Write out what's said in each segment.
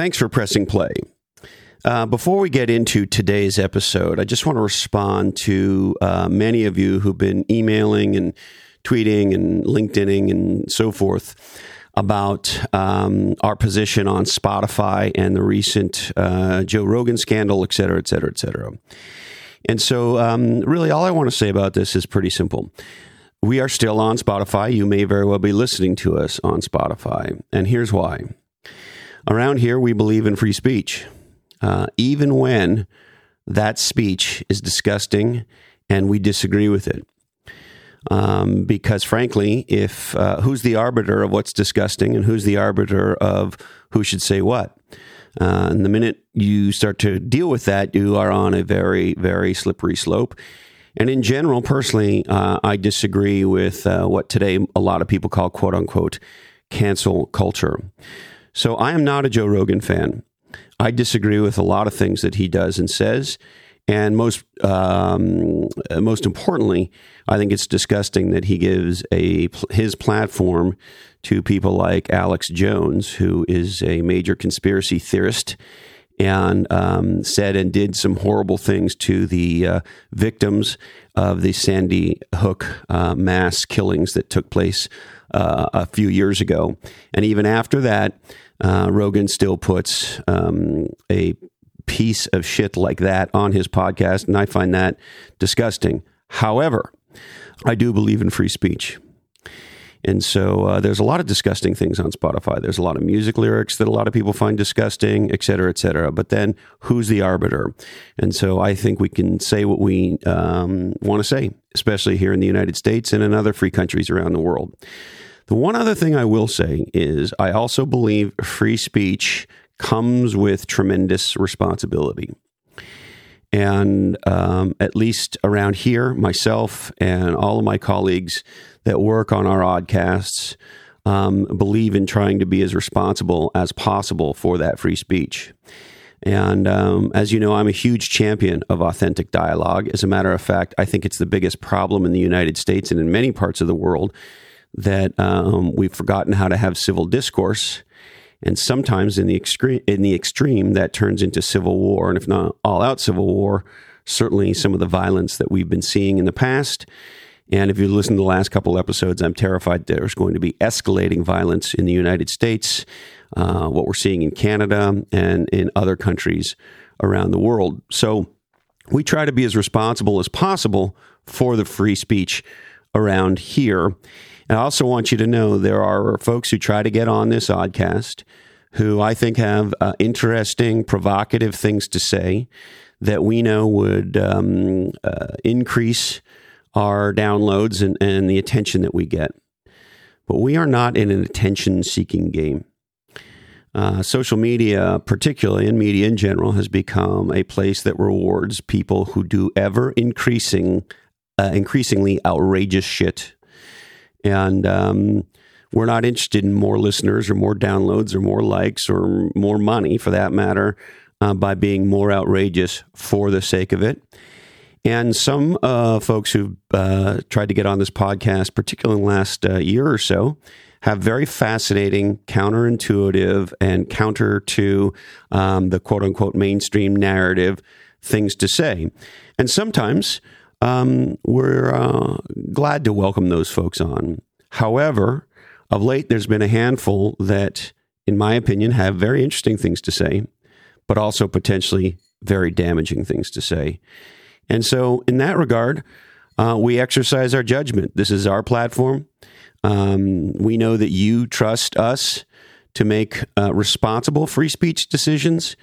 thanks for pressing play. Uh, before we get into today's episode, I just want to respond to uh, many of you who've been emailing and tweeting and LinkedIning and so forth about um, our position on Spotify and the recent uh, Joe Rogan scandal, et cetera, et cetera, et cetera. And so, um, really, all I want to say about this is pretty simple. We are still on Spotify. You may very well be listening to us on Spotify. And here's why. Around here, we believe in free speech uh, even when that speech is disgusting and we disagree with it. Um, because frankly, if uh, who's the arbiter of what's disgusting and who's the arbiter of who should say what? Uh, and the minute you start to deal with that, you are on a very, very slippery slope. And in general, personally, uh, I disagree with uh, what today a lot of people call quote unquote cancel culture. So I am not a Joe Rogan fan. I disagree with a lot of things that he does and says. And most um, most importantly, I think it's disgusting that he gives a his platform to people like Alex Jones, who is a major conspiracy theorist and um, said and did some horrible things to the uh, victims of the Sandy Hook uh, mass killings that took place uh, a few years ago. And even after that, uh, Rogan still puts um, a piece of shit like that on his podcast, and I find that disgusting. However, I do believe in free speech. And so uh, there's a lot of disgusting things on Spotify. There's a lot of music lyrics that a lot of people find disgusting, et cetera, et cetera. But then who's the arbiter? And so I think we can say what we um, want to say, especially here in the United States and in other free countries around the world. The one other thing I will say is I also believe free speech comes with tremendous responsibility. And um, at least around here, myself and all of my colleagues that work on our oddcasts um, believe in trying to be as responsible as possible for that free speech. And um, as you know, I'm a huge champion of authentic dialogue. As a matter of fact, I think it's the biggest problem in the United States and in many parts of the world that um, we've forgotten how to have civil discourse. And sometimes in the, extreme, in the extreme, that turns into civil war. And if not all out civil war, certainly some of the violence that we've been seeing in the past. And if you listen to the last couple episodes, I'm terrified there's going to be escalating violence in the United States, uh, what we're seeing in Canada and in other countries around the world. So we try to be as responsible as possible for the free speech around here. And I also want you to know there are folks who try to get on this oddcast who I think have uh, interesting, provocative things to say that we know would um, uh, increase our downloads and, and the attention that we get. But we are not in an attention seeking game. Uh, social media, particularly in media in general, has become a place that rewards people who do ever increasing, uh, increasingly outrageous shit and um, we're not interested in more listeners or more downloads or more likes or more money for that matter uh, by being more outrageous for the sake of it. And some uh, folks who've uh, tried to get on this podcast, particularly in the last uh, year or so, have very fascinating, counterintuitive, and counter to um, the quote unquote mainstream narrative things to say. And sometimes um, we're uh, glad to welcome those folks on. However, of late, there's been a handful that, in my opinion, have very interesting things to say, but also potentially very damaging things to say. And so, in that regard, uh, we exercise our judgment. This is our platform. Um, we know that you trust us to make uh, responsible free speech decisions.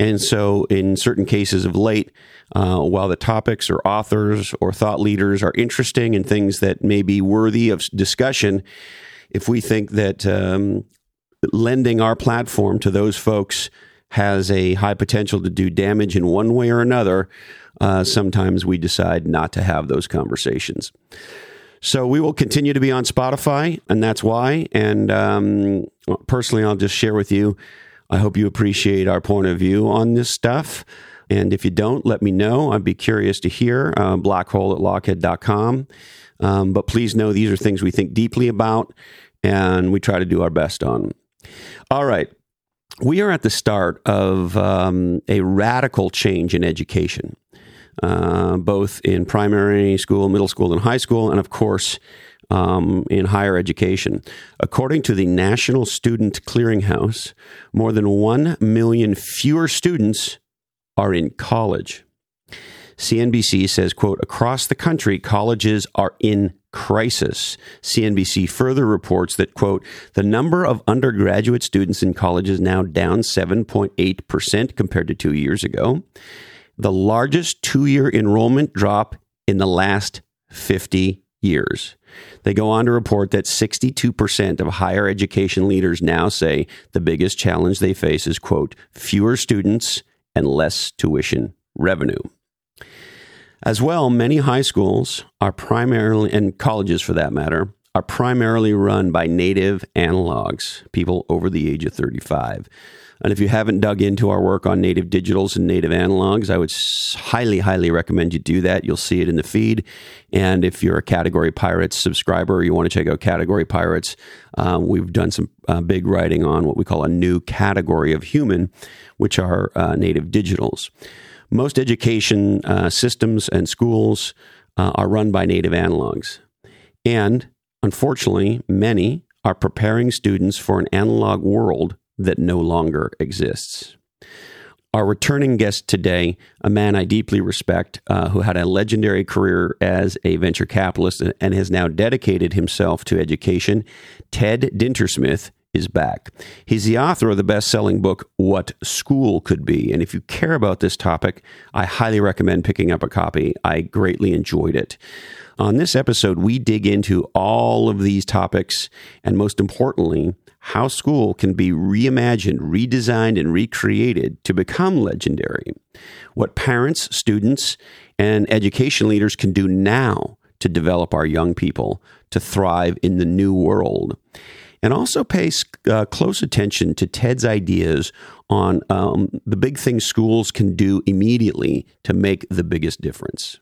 And so, in certain cases of late, uh, while the topics or authors or thought leaders are interesting and things that may be worthy of discussion, if we think that um, lending our platform to those folks has a high potential to do damage in one way or another, uh, sometimes we decide not to have those conversations. So we will continue to be on Spotify, and that's why. And um, personally, I'll just share with you. I hope you appreciate our point of view on this stuff. And if you don't, let me know. I'd be curious to hear. Uh, blackhole at lochhead.com. Um, but please know these are things we think deeply about and we try to do our best on. All right. we are at the start of um, a radical change in education, uh, both in primary school, middle school, and high school, and of course, um, in higher education. According to the National Student Clearinghouse, more than 1 million fewer students are in college. CNBC says, quote, across the country, colleges are in crisis. CNBC further reports that, quote, the number of undergraduate students in college is now down 7.8% compared to two years ago. The largest two year enrollment drop in the last 50 years. They go on to report that 62% of higher education leaders now say the biggest challenge they face is, quote, fewer students and less tuition revenue. As well, many high schools are primarily, and colleges for that matter, are primarily run by native analogs, people over the age of 35. And if you haven't dug into our work on native digitals and native analogs, I would highly, highly recommend you do that. You'll see it in the feed. And if you're a Category Pirates subscriber, you want to check out Category Pirates, um, we've done some uh, big writing on what we call a new category of human, which are uh, native digitals. Most education uh, systems and schools uh, are run by native analogs. And unfortunately, many are preparing students for an analog world that no longer exists. Our returning guest today, a man I deeply respect, uh, who had a legendary career as a venture capitalist and has now dedicated himself to education, Ted Dintersmith, is back. He's the author of the best selling book, What School Could Be. And if you care about this topic, I highly recommend picking up a copy. I greatly enjoyed it. On this episode, we dig into all of these topics and, most importantly, how school can be reimagined, redesigned, and recreated to become legendary. What parents, students, and education leaders can do now to develop our young people to thrive in the new world and also pay uh, close attention to Ted's ideas on um, the big things schools can do immediately to make the biggest difference.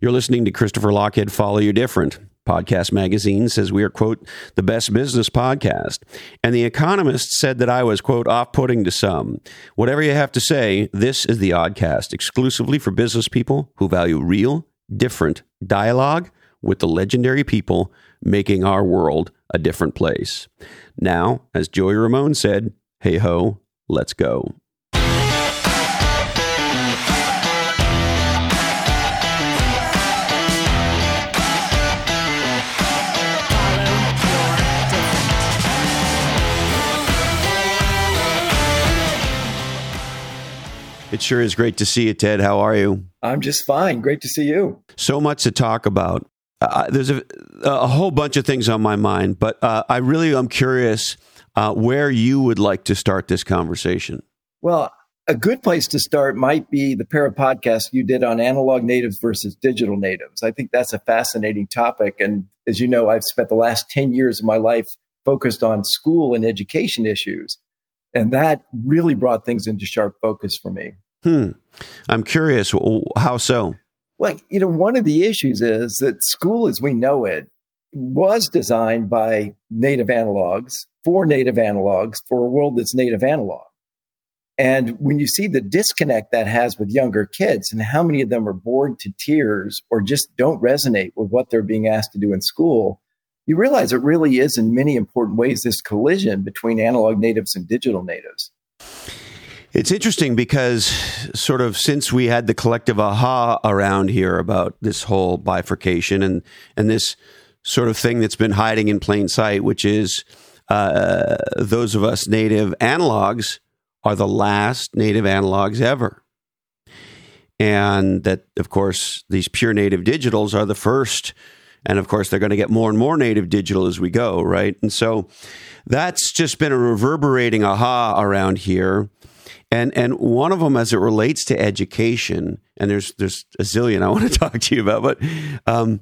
You're listening to Christopher Lochhead Follow Your Different. Podcast Magazine says we are, quote, the best business podcast. And The Economist said that I was, quote, off putting to some. Whatever you have to say, this is the Oddcast, exclusively for business people who value real, different dialogue with the legendary people making our world a different place. Now, as Joey Ramone said, hey ho, let's go. It sure is great to see you, Ted. How are you? I'm just fine. Great to see you. So much to talk about. Uh, there's a, a, whole bunch of things on my mind, but uh, I really am curious uh, where you would like to start this conversation. Well, a good place to start might be the pair of podcasts you did on analog natives versus digital natives. I think that's a fascinating topic. And as you know, I've spent the last 10 years of my life focused on school and education issues. And that really brought things into sharp focus for me. Hmm. I'm curious, how so? Well, you know, one of the issues is that school as we know it was designed by native analogs for native analogs for a world that's native analog. And when you see the disconnect that has with younger kids and how many of them are bored to tears or just don't resonate with what they're being asked to do in school, you realize it really is in many important ways this collision between analog natives and digital natives. It's interesting because, sort of, since we had the collective aha around here about this whole bifurcation and and this sort of thing that's been hiding in plain sight, which is uh, those of us native analogs are the last native analogs ever, and that, of course, these pure native digitals are the first. And of course, they're going to get more and more native digital as we go, right? And so that's just been a reverberating aha around here and and one of them as it relates to education and there's there's a zillion i want to talk to you about but um,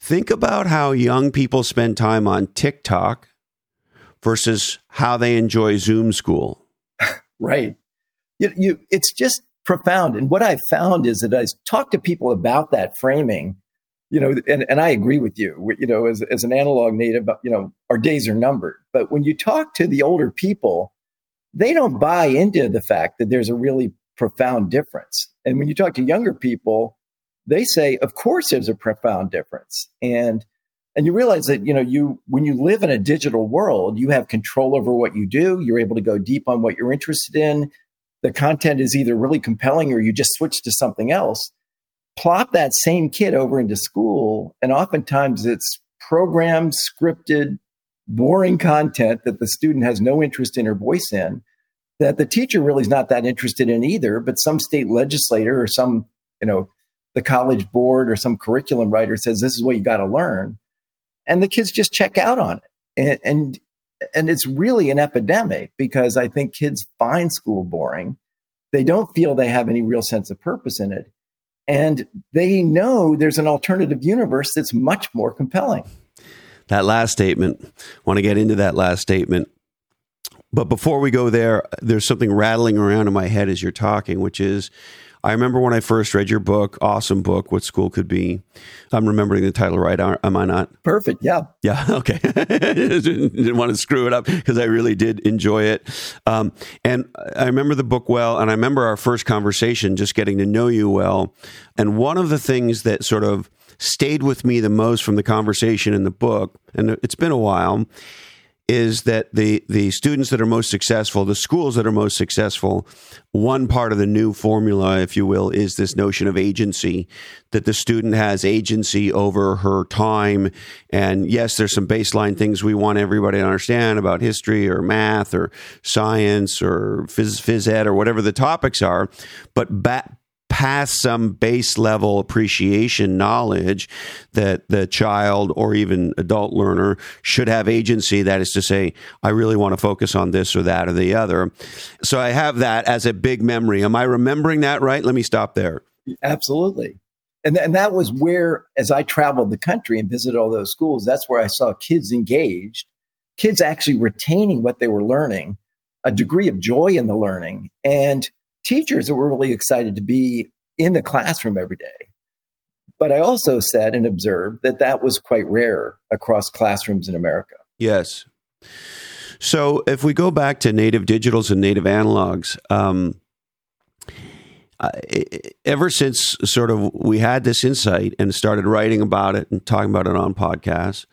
think about how young people spend time on tiktok versus how they enjoy zoom school. Right. You, you, it's just profound. And what i've found is that i talk to people about that framing you know and, and i agree with you. You know as, as an analog native you know our days are numbered. But when you talk to the older people they don't buy into the fact that there's a really profound difference. And when you talk to younger people, they say, of course there's a profound difference. And and you realize that you know you when you live in a digital world you have control over what you do you're able to go deep on what you're interested in the content is either really compelling or you just switch to something else plop that same kid over into school and oftentimes it's programmed scripted boring content that the student has no interest in or voice in that the teacher really is not that interested in either but some state legislator or some you know the college board or some curriculum writer says this is what you got to learn and the kids just check out on it. And, and, and it's really an epidemic because I think kids find school boring. They don't feel they have any real sense of purpose in it. And they know there's an alternative universe that's much more compelling. That last statement, want to get into that last statement. But before we go there, there's something rattling around in my head as you're talking, which is I remember when I first read your book, awesome book, What School Could Be. I'm remembering the title right, am I not? Perfect. Yeah. Yeah. Okay. Didn't want to screw it up because I really did enjoy it. Um, and I remember the book well, and I remember our first conversation, just getting to know you well. And one of the things that sort of stayed with me the most from the conversation in the book, and it's been a while, is that the the students that are most successful, the schools that are most successful, one part of the new formula, if you will, is this notion of agency that the student has agency over her time. And yes, there's some baseline things we want everybody to understand about history or math or science or phys, phys ed or whatever the topics are, but back past some base level appreciation knowledge that the child or even adult learner should have agency. That is to say, I really want to focus on this or that or the other. So I have that as a big memory. Am I remembering that right? Let me stop there. Absolutely. And, th- and that was where, as I traveled the country and visited all those schools, that's where I saw kids engaged, kids actually retaining what they were learning, a degree of joy in the learning. And teachers that were really excited to be in the classroom every day. But I also said and observed that that was quite rare across classrooms in America. Yes. So if we go back to native digitals and native analogs, um, ever since sort of we had this insight and started writing about it and talking about it on podcasts,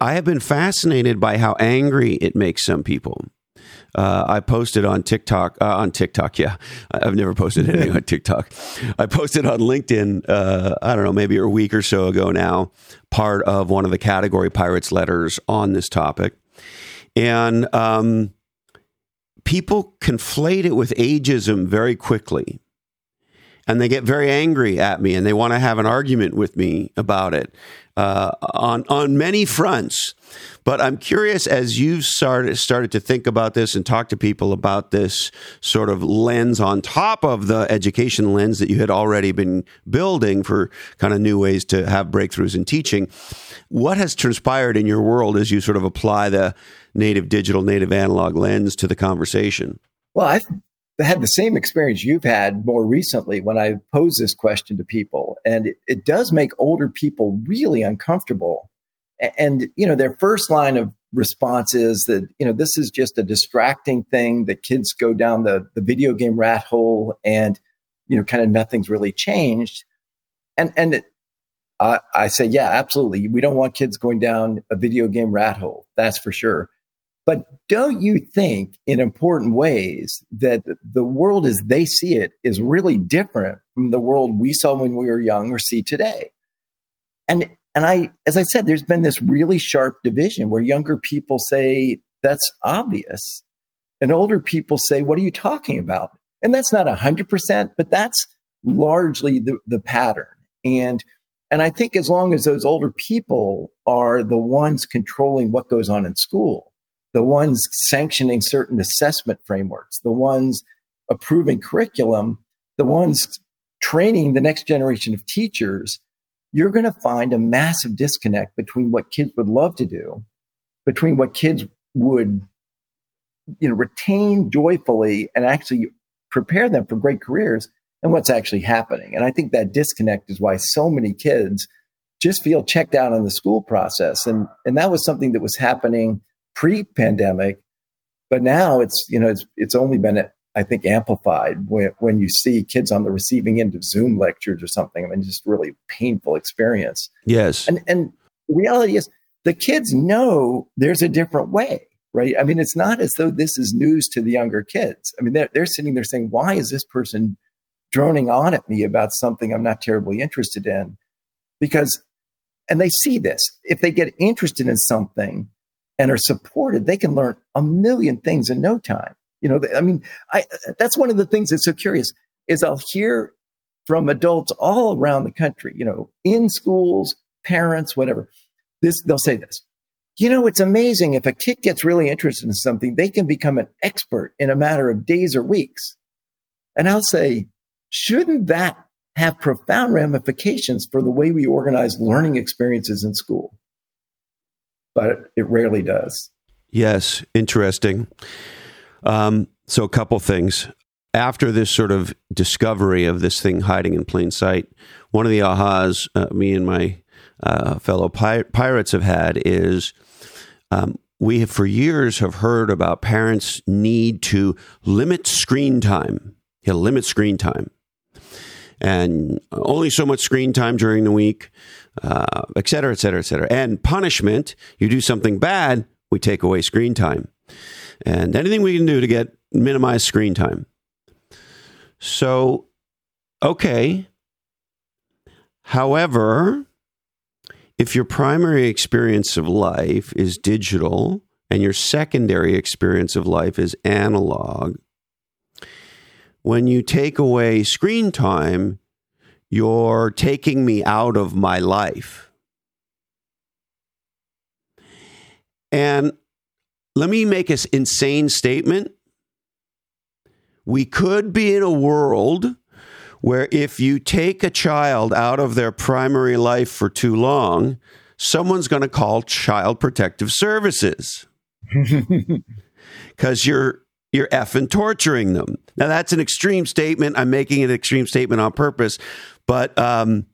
I have been fascinated by how angry it makes some people uh, I posted on TikTok, uh, on TikTok, yeah. I've never posted anything on TikTok. I posted on LinkedIn, uh, I don't know, maybe a week or so ago now, part of one of the category pirates letters on this topic. And um, people conflate it with ageism very quickly. And they get very angry at me and they want to have an argument with me about it uh, on, on many fronts. But I'm curious as you've started started to think about this and talk to people about this sort of lens on top of the education lens that you had already been building for kind of new ways to have breakthroughs in teaching. What has transpired in your world as you sort of apply the native digital, native analog lens to the conversation? Well, I've had the same experience you've had more recently when I pose this question to people. And it, it does make older people really uncomfortable. And you know their first line of response is that you know this is just a distracting thing that kids go down the the video game rat hole and you know kind of nothing's really changed. And and it, uh, I say yeah absolutely. We don't want kids going down a video game rat hole that's for sure but don't you think in important ways that the world as they see it is really different from the world we saw when we were young or see today and and I, as I said, there's been this really sharp division where younger people say, that's obvious. And older people say, what are you talking about? And that's not 100%, but that's largely the, the pattern. And, and I think as long as those older people are the ones controlling what goes on in school, the ones sanctioning certain assessment frameworks, the ones approving curriculum, the ones training the next generation of teachers, you're going to find a massive disconnect between what kids would love to do, between what kids would, you know, retain joyfully and actually prepare them for great careers and what's actually happening. And I think that disconnect is why so many kids just feel checked out on the school process. And, and that was something that was happening pre pandemic. But now it's, you know, it's, it's only been, I think, amplified when, when you see kids on the receiving end of Zoom lectures or something. I mean, just really painful experience. Yes. And, and reality is the kids know there's a different way, right? I mean, it's not as though this is news to the younger kids. I mean, they're, they're sitting there saying, why is this person droning on at me about something I'm not terribly interested in? Because, and they see this, if they get interested in something and are supported, they can learn a million things in no time. You know, I mean, I, that's one of the things that's so curious is I'll hear from adults all around the country, you know, in schools, parents, whatever this, they'll say this. You know, it's amazing if a kid gets really interested in something, they can become an expert in a matter of days or weeks. And I'll say, shouldn't that have profound ramifications for the way we organize learning experiences in school? But it rarely does. Yes, interesting. Um, so, a couple things. After this sort of discovery of this thing hiding in plain sight, one of the ahas uh, me and my uh, fellow pir- pirates have had is um, we have for years have heard about parents need to limit screen time. Yeah, limit screen time, and only so much screen time during the week, uh, et cetera, et cetera, et cetera. And punishment: you do something bad, we take away screen time, and anything we can do to get minimize screen time. So, okay. However, if your primary experience of life is digital and your secondary experience of life is analog, when you take away screen time, you're taking me out of my life. And let me make an insane statement. We could be in a world where if you take a child out of their primary life for too long, someone's going to call child protective services because you're you're effing torturing them. Now that's an extreme statement. I'm making an extreme statement on purpose, but um,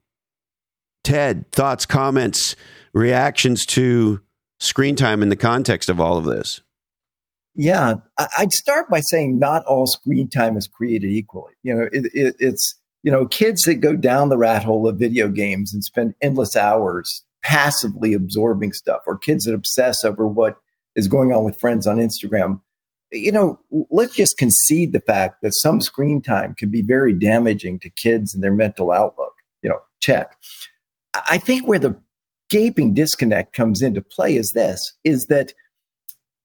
Ted, thoughts, comments, reactions to screen time in the context of all of this. Yeah, I'd start by saying not all screen time is created equally. You know, it, it, it's you know, kids that go down the rat hole of video games and spend endless hours passively absorbing stuff, or kids that obsess over what is going on with friends on Instagram. You know, let's just concede the fact that some screen time can be very damaging to kids and their mental outlook. You know, check. I think where the gaping disconnect comes into play is this is that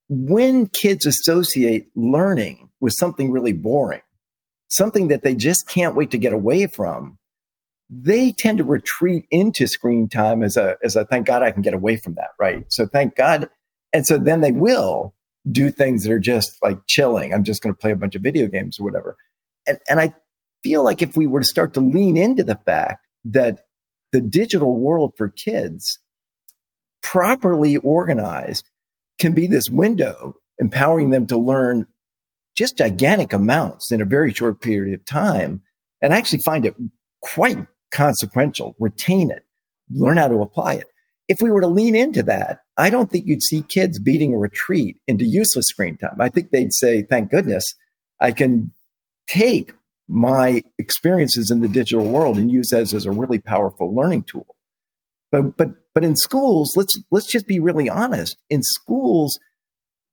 when kids associate learning with something really boring, something that they just can't wait to get away from, they tend to retreat into screen time as a as a thank God I can get away from that, right? So thank God. And so then they will do things that are just like chilling. I'm just going to play a bunch of video games or whatever. And and I feel like if we were to start to lean into the fact that the digital world for kids properly organized can be this window empowering them to learn just gigantic amounts in a very short period of time and actually find it quite consequential, retain it, learn how to apply it. If we were to lean into that, I don't think you'd see kids beating a retreat into useless screen time. I think they'd say, thank goodness I can take my experiences in the digital world and use those as a really powerful learning tool. But, but, but in schools, let's, let's just be really honest. In schools,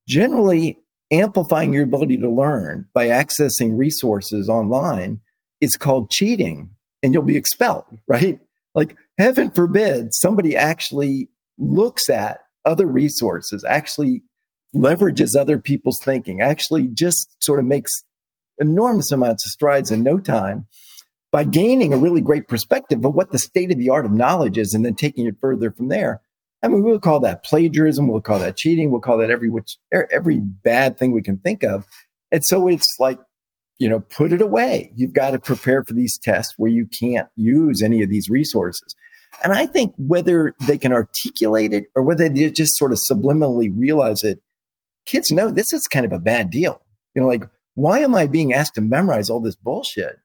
generally amplifying your ability to learn by accessing resources online is called cheating and you'll be expelled, right? Like, heaven forbid somebody actually looks at other resources, actually leverages other people's thinking, actually just sort of makes enormous amounts of strides in no time by gaining a really great perspective of what the state of the art of knowledge is and then taking it further from there. I mean, we'll call that plagiarism. We'll call that cheating. We'll call that every which er, every bad thing we can think of. And so it's like, you know, put it away. You've got to prepare for these tests where you can't use any of these resources. And I think whether they can articulate it or whether they just sort of subliminally realize it, kids know this is kind of a bad deal. You know, like, why am I being asked to memorize all this bullshit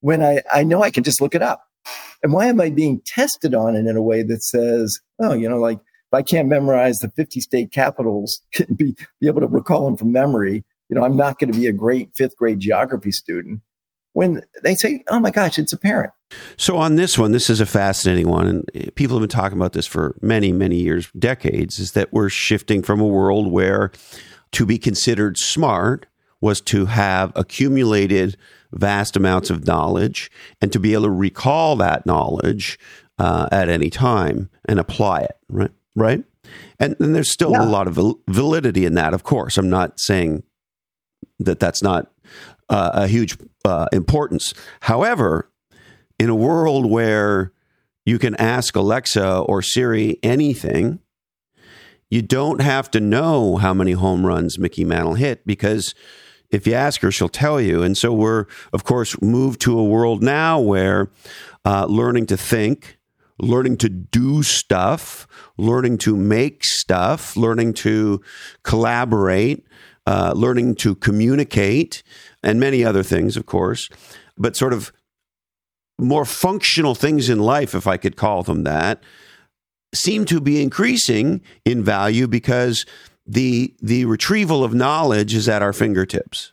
when I, I know I can just look it up? And why am I being tested on it in a way that says, oh, you know, like if I can't memorize the 50 state capitals, be, be able to recall them from memory, you know, I'm not going to be a great fifth grade geography student. When they say, oh my gosh, it's apparent. So, on this one, this is a fascinating one. And people have been talking about this for many, many years, decades, is that we're shifting from a world where to be considered smart was to have accumulated vast amounts of knowledge and to be able to recall that knowledge uh, at any time and apply it, right? Right. And, and there's still yeah. a lot of validity in that, of course. I'm not saying that that's not uh, a huge uh, importance. However, in a world where you can ask Alexa or Siri anything, you don't have to know how many home runs Mickey Mantle hit because if you ask her, she'll tell you. And so we're, of course, moved to a world now where uh, learning to think, learning to do stuff, learning to make stuff, learning to collaborate, uh, learning to communicate, and many other things, of course, but sort of more functional things in life, if I could call them that, seem to be increasing in value because the the retrieval of knowledge is at our fingertips.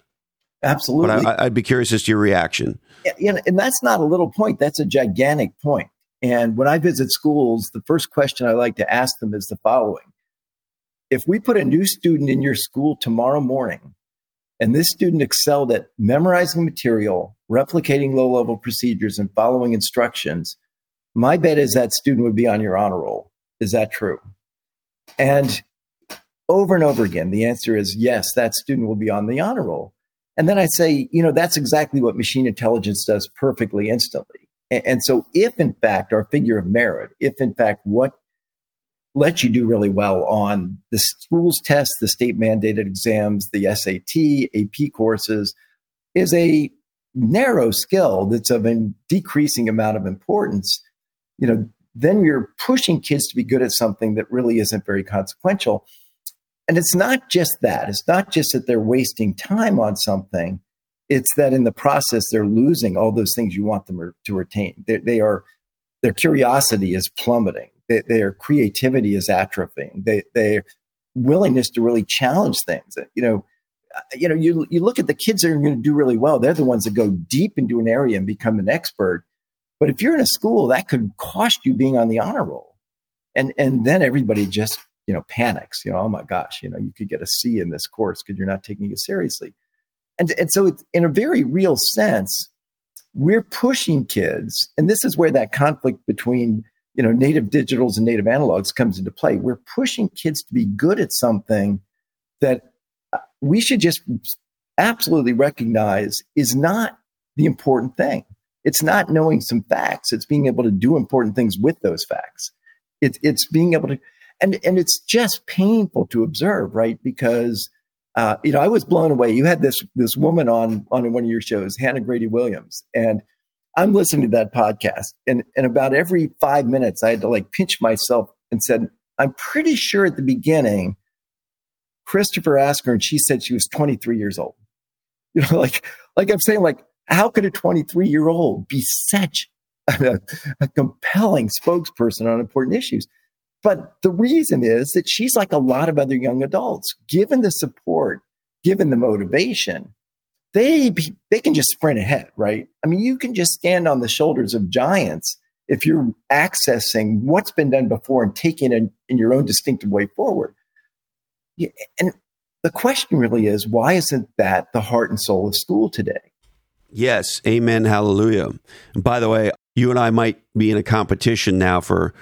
Absolutely. But I, would be curious as to your reaction. Yeah, and that's not a little point. That's a gigantic point. And when I visit schools, the first question I like to ask them is the following. If we put a new student in your school tomorrow morning, and this student excelled at memorizing material, replicating low level procedures, and following instructions, my bet is that student would be on your honor roll. Is that true? And over and over again, the answer is yes, that student will be on the honor roll. And then I say, you know, that's exactly what machine intelligence does perfectly instantly. And, and so, if in fact our figure of merit, if in fact what lets you do really well on the schools tests, the state mandated exams, the SAT, AP courses, is a narrow skill that's of a decreasing amount of importance, you know, then you're pushing kids to be good at something that really isn't very consequential. And it's not just that. It's not just that they're wasting time on something. It's that in the process, they're losing all those things you want them to retain. They, they are, their curiosity is plummeting. They, their creativity is atrophying. They, their willingness to really challenge things. You know, you know, you, you look at the kids that are going to do really well. They're the ones that go deep into an area and become an expert. But if you're in a school, that could cost you being on the honor roll. And, and then everybody just you know, panics, you know, oh my gosh, you know, you could get a C in this course because you're not taking it seriously. And, and so it's, in a very real sense, we're pushing kids, and this is where that conflict between, you know, native digitals and native analogs comes into play. We're pushing kids to be good at something that uh, we should just absolutely recognize is not the important thing. It's not knowing some facts. It's being able to do important things with those facts. It, it's being able to, and and it's just painful to observe, right? Because uh, you know, I was blown away. You had this this woman on on one of your shows, Hannah Grady Williams, and I'm listening to that podcast, and and about every five minutes, I had to like pinch myself and said, I'm pretty sure at the beginning, Christopher asked her, and she said she was 23 years old. You know, like like I'm saying, like how could a 23 year old be such a, a compelling spokesperson on important issues? But the reason is that she's like a lot of other young adults. Given the support, given the motivation, they they can just sprint ahead, right? I mean, you can just stand on the shoulders of giants if you're accessing what's been done before and taking it in your own distinctive way forward. And the question really is, why isn't that the heart and soul of school today? Yes, amen, hallelujah. And by the way, you and I might be in a competition now for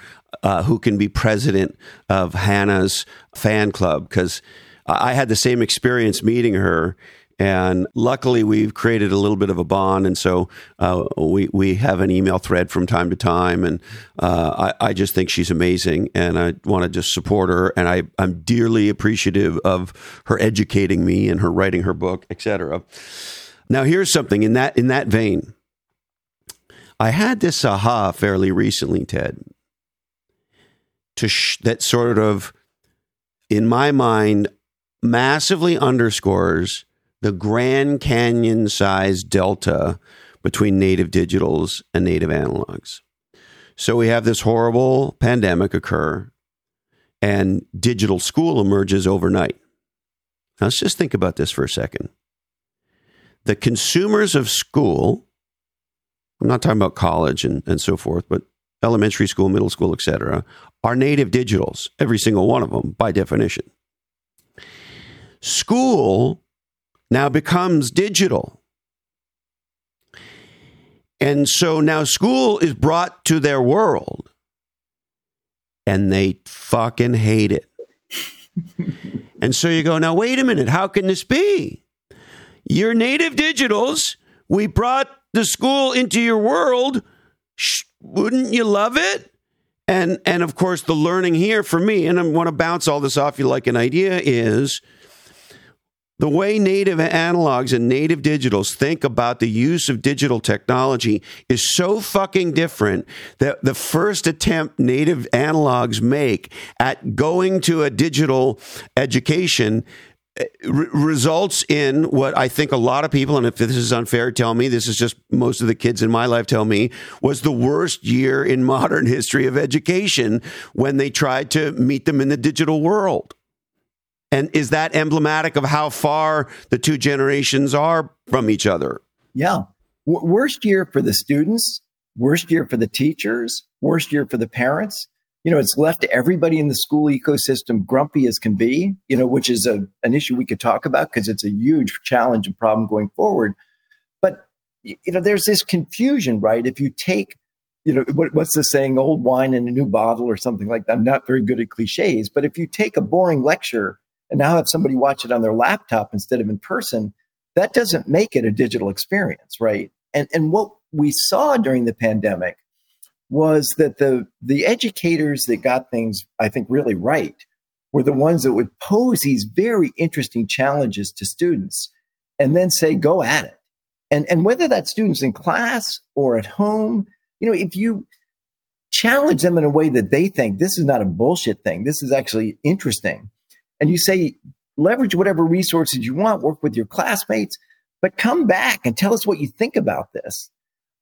uh, who can be president of Hannah's fan club because I had the same experience meeting her. And luckily, we've created a little bit of a bond, and so uh, we we have an email thread from time to time. And uh, I, I just think she's amazing, and I want to just support her. And I I'm dearly appreciative of her educating me and her writing her book, etc. Now, here's something in that in that vein. I had this aha fairly recently, Ted to sh- that sort of, in my mind, massively underscores the Grand Canyon size delta between native digitals and native analogs. So we have this horrible pandemic occur, and digital school emerges overnight. Now, let's just think about this for a second. The consumers of school, I'm not talking about college and, and so forth, but elementary school, middle school, etc., are native digitals, every single one of them by definition. School now becomes digital. And so now school is brought to their world and they fucking hate it. and so you go, now wait a minute, how can this be? You're native digitals. We brought the school into your world. Wouldn't you love it? And and of course the learning here for me, and I want to bounce all this off you like an idea is the way native analogs and native digitals think about the use of digital technology is so fucking different that the first attempt native analogs make at going to a digital education eh, results in what I think a lot of people, and if this is unfair, tell me, this is just most of the kids in my life tell me, was the worst year in modern history of education when they tried to meet them in the digital world. And is that emblematic of how far the two generations are from each other? Yeah. W- worst year for the students, worst year for the teachers, worst year for the parents. You know, it's left everybody in the school ecosystem grumpy as can be, you know, which is a, an issue we could talk about because it's a huge challenge and problem going forward. But, you know, there's this confusion, right? If you take you know what, what's the saying old wine in a new bottle or something like that i'm not very good at cliches but if you take a boring lecture and now have somebody watch it on their laptop instead of in person, that doesn't make it a digital experience, right? And and what we saw during the pandemic was that the the educators that got things, I think, really right were the ones that would pose these very interesting challenges to students and then say, go at it. And and whether that students in class or at home, you know, if you challenge them in a way that they think this is not a bullshit thing, this is actually interesting and you say, leverage whatever resources you want, work with your classmates, but come back and tell us what you think about this.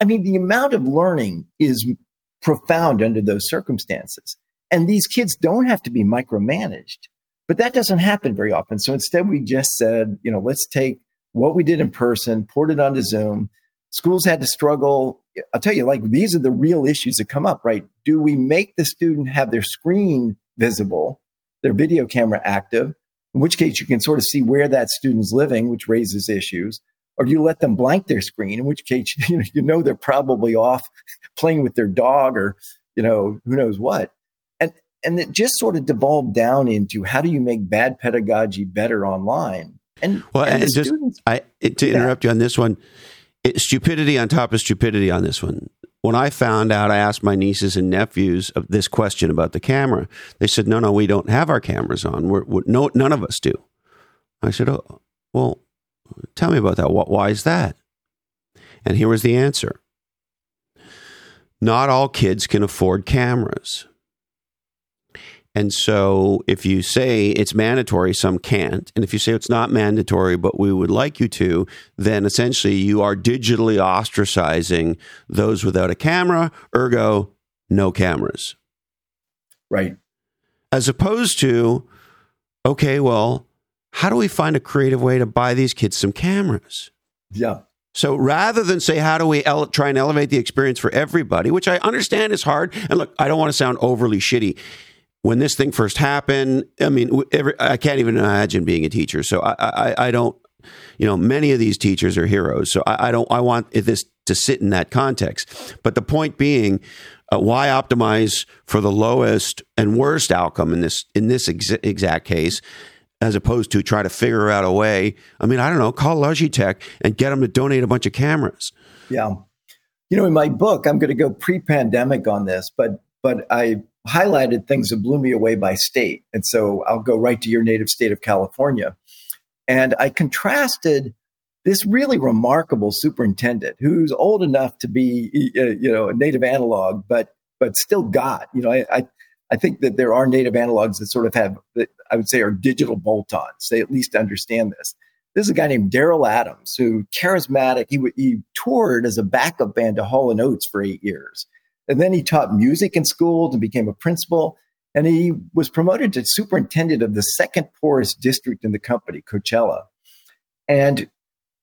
I mean, the amount of learning is profound under those circumstances. And these kids don't have to be micromanaged, but that doesn't happen very often. So instead, we just said, you know, let's take what we did in person, port it onto Zoom. Schools had to struggle. I'll tell you, like, these are the real issues that come up, right? Do we make the student have their screen visible their video camera active, in which case you can sort of see where that student's living, which raises issues. Or you let them blank their screen, in which case you know, you know they're probably off playing with their dog or you know who knows what. And and it just sort of devolved down into how do you make bad pedagogy better online? And well, and, and just students, I to interrupt you on this one, it, stupidity on top of stupidity on this one when I found out, I asked my nieces and nephews this question about the camera. They said, "No, no, we don't have our cameras on. We're, we're no, none of us do." I said, "Oh, well, tell me about that. Why is that?" And here was the answer: Not all kids can afford cameras. And so if you say it's mandatory, some can't. And if you say it's not mandatory, but we would like you to, then essentially you are digitally ostracizing those without a camera, ergo, no cameras. Right. As opposed to, okay, well, how do we find a creative way to buy these kids some cameras? Yeah. So rather than say, how do we ele- try and elevate the experience for everybody, which I understand is hard. And look, I don't want to sound overly shitty when this thing first happened, I mean, every, I can't even imagine being a teacher. So I, I, I, don't, you know, many of these teachers are heroes. So I, I don't, I want this to sit in that context. But the point being, uh, why optimize for the lowest and worst outcome in this in this ex- exact case, as opposed to try to figure out a way? I mean, I don't know, call Logitech and get them to donate a bunch of cameras. Yeah, you know, in my book, I'm going to go pre-pandemic on this, but but I highlighted things that blew me away by state. And so I'll go right to your native state of California. And I contrasted this really remarkable superintendent who's old enough to be, uh, you know, a native analog, but but still got, you know, I, I, I think that there are native analogs that sort of have, that I would say, are digital bolt-ons. They at least understand this. This is a guy named Darryl Adams, who charismatic. He he toured as a backup band to Hall and Oates for eight years. And then he taught music in schools and became a principal. And he was promoted to superintendent of the second poorest district in the company, Coachella. And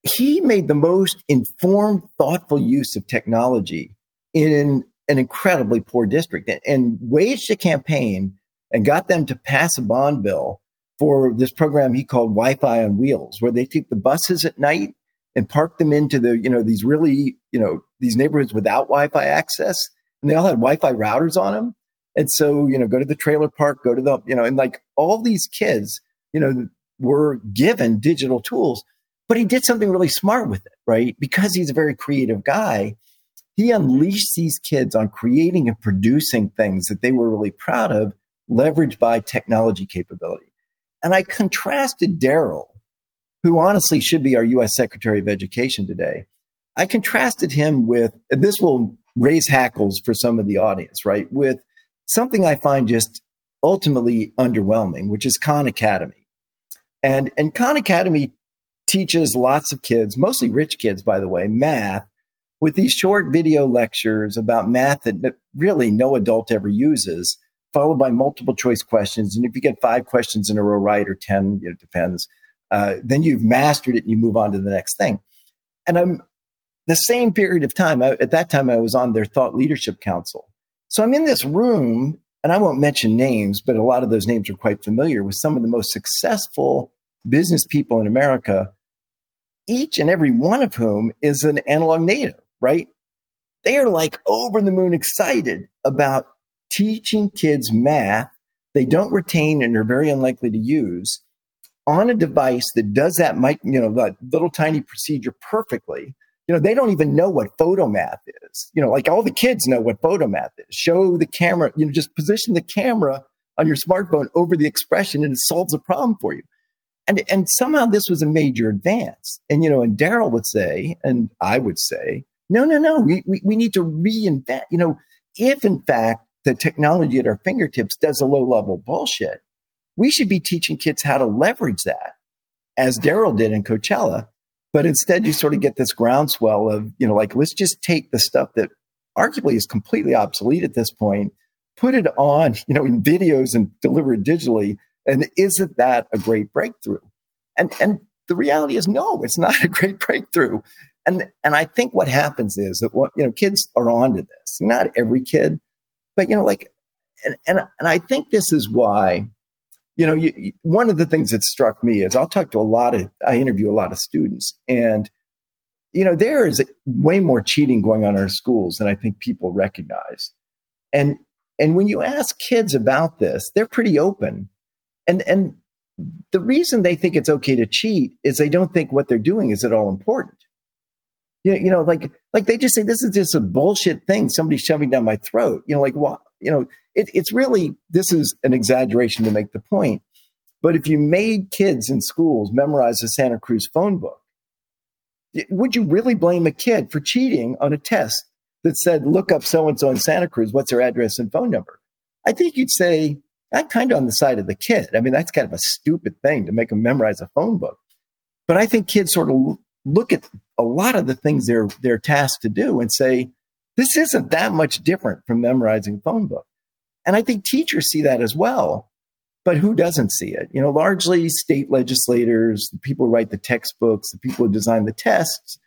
he made the most informed, thoughtful use of technology in an incredibly poor district and waged a campaign and got them to pass a bond bill for this program he called Wi-Fi on Wheels, where they take the buses at night and park them into the, you know, these really, you know, these neighborhoods without Wi-Fi access. And they all had Wi-Fi routers on them. And so, you know, go to the trailer park, go to the, you know, and like all these kids, you know, were given digital tools, but he did something really smart with it, right? Because he's a very creative guy. He unleashed these kids on creating and producing things that they were really proud of, leveraged by technology capability. And I contrasted Darryl, who honestly should be our US Secretary of Education today. I contrasted him with, this will raise hackles for some of the audience, right? With something I find just ultimately underwhelming, which is Khan Academy. And, and Khan Academy teaches lots of kids, mostly rich kids, by the way, math with these short video lectures about math that really no adult ever uses, followed by multiple choice questions. And if you get five questions in a row right or 10, it depends, uh, then you've mastered it and you move on to the next thing. And I'm the same period of time, I, at that time, I was on their thought leadership council. So I'm in this room, and I won't mention names, but a lot of those names are quite familiar with some of the most successful business people in America, each and every one of whom is an analog native, right? They are like over the moon excited about teaching kids math they don't retain and are very unlikely to use on a device that does that, you know, that little tiny procedure perfectly you know, they don't even know what photomath is. You know, like all the kids know what photomath is. Show the camera, you know, just position the camera on your smartphone over the expression and it solves a problem for you. And, and somehow this was a major advance. And, you know, and Darryl would say, and I would say, no, no, no, we, we, we need to reinvent, you know, if in fact the technology at our fingertips does a low level bullshit, we should be teaching kids how to leverage that as Darryl did in Coachella but instead, you sort of get this groundswell of, you know, like, let's just take the stuff that arguably is completely obsolete at this point, put it on, you know, in videos and deliver it digitally. And isn't that a great breakthrough? And, and the reality is, no, it's not a great breakthrough. And, and I think what happens is that, what, you know, kids are onto this. Not every kid, but, you know, like, and, and, and I think this is why you know, you, one of the things that struck me is I'll talk to a lot of, I interview a lot of students, and you know, there is way more cheating going on in our schools than I think people recognize. And and when you ask kids about this, they're pretty open. And and the reason they think it's okay to cheat is they don't think what they're doing is at all important. You know, you know, like like they just say this is just a bullshit thing somebody's shoving down my throat. You know, like what you know, it, it's really, this is an exaggeration to make the point. But if you made kids in schools memorize the Santa Cruz phone book, would you really blame a kid for cheating on a test that said, look up so and so in Santa Cruz, what's their address and phone number? I think you'd say, I'm kind of on the side of the kid. I mean, that's kind of a stupid thing to make them memorize a phone book. But I think kids sort of look at a lot of the things they're, they're tasked to do and say, this isn't that much different from memorizing phone book. And I think teachers see that as well. But who doesn't see it? You know, largely state legislators, the people who write the textbooks, the people who design the tests,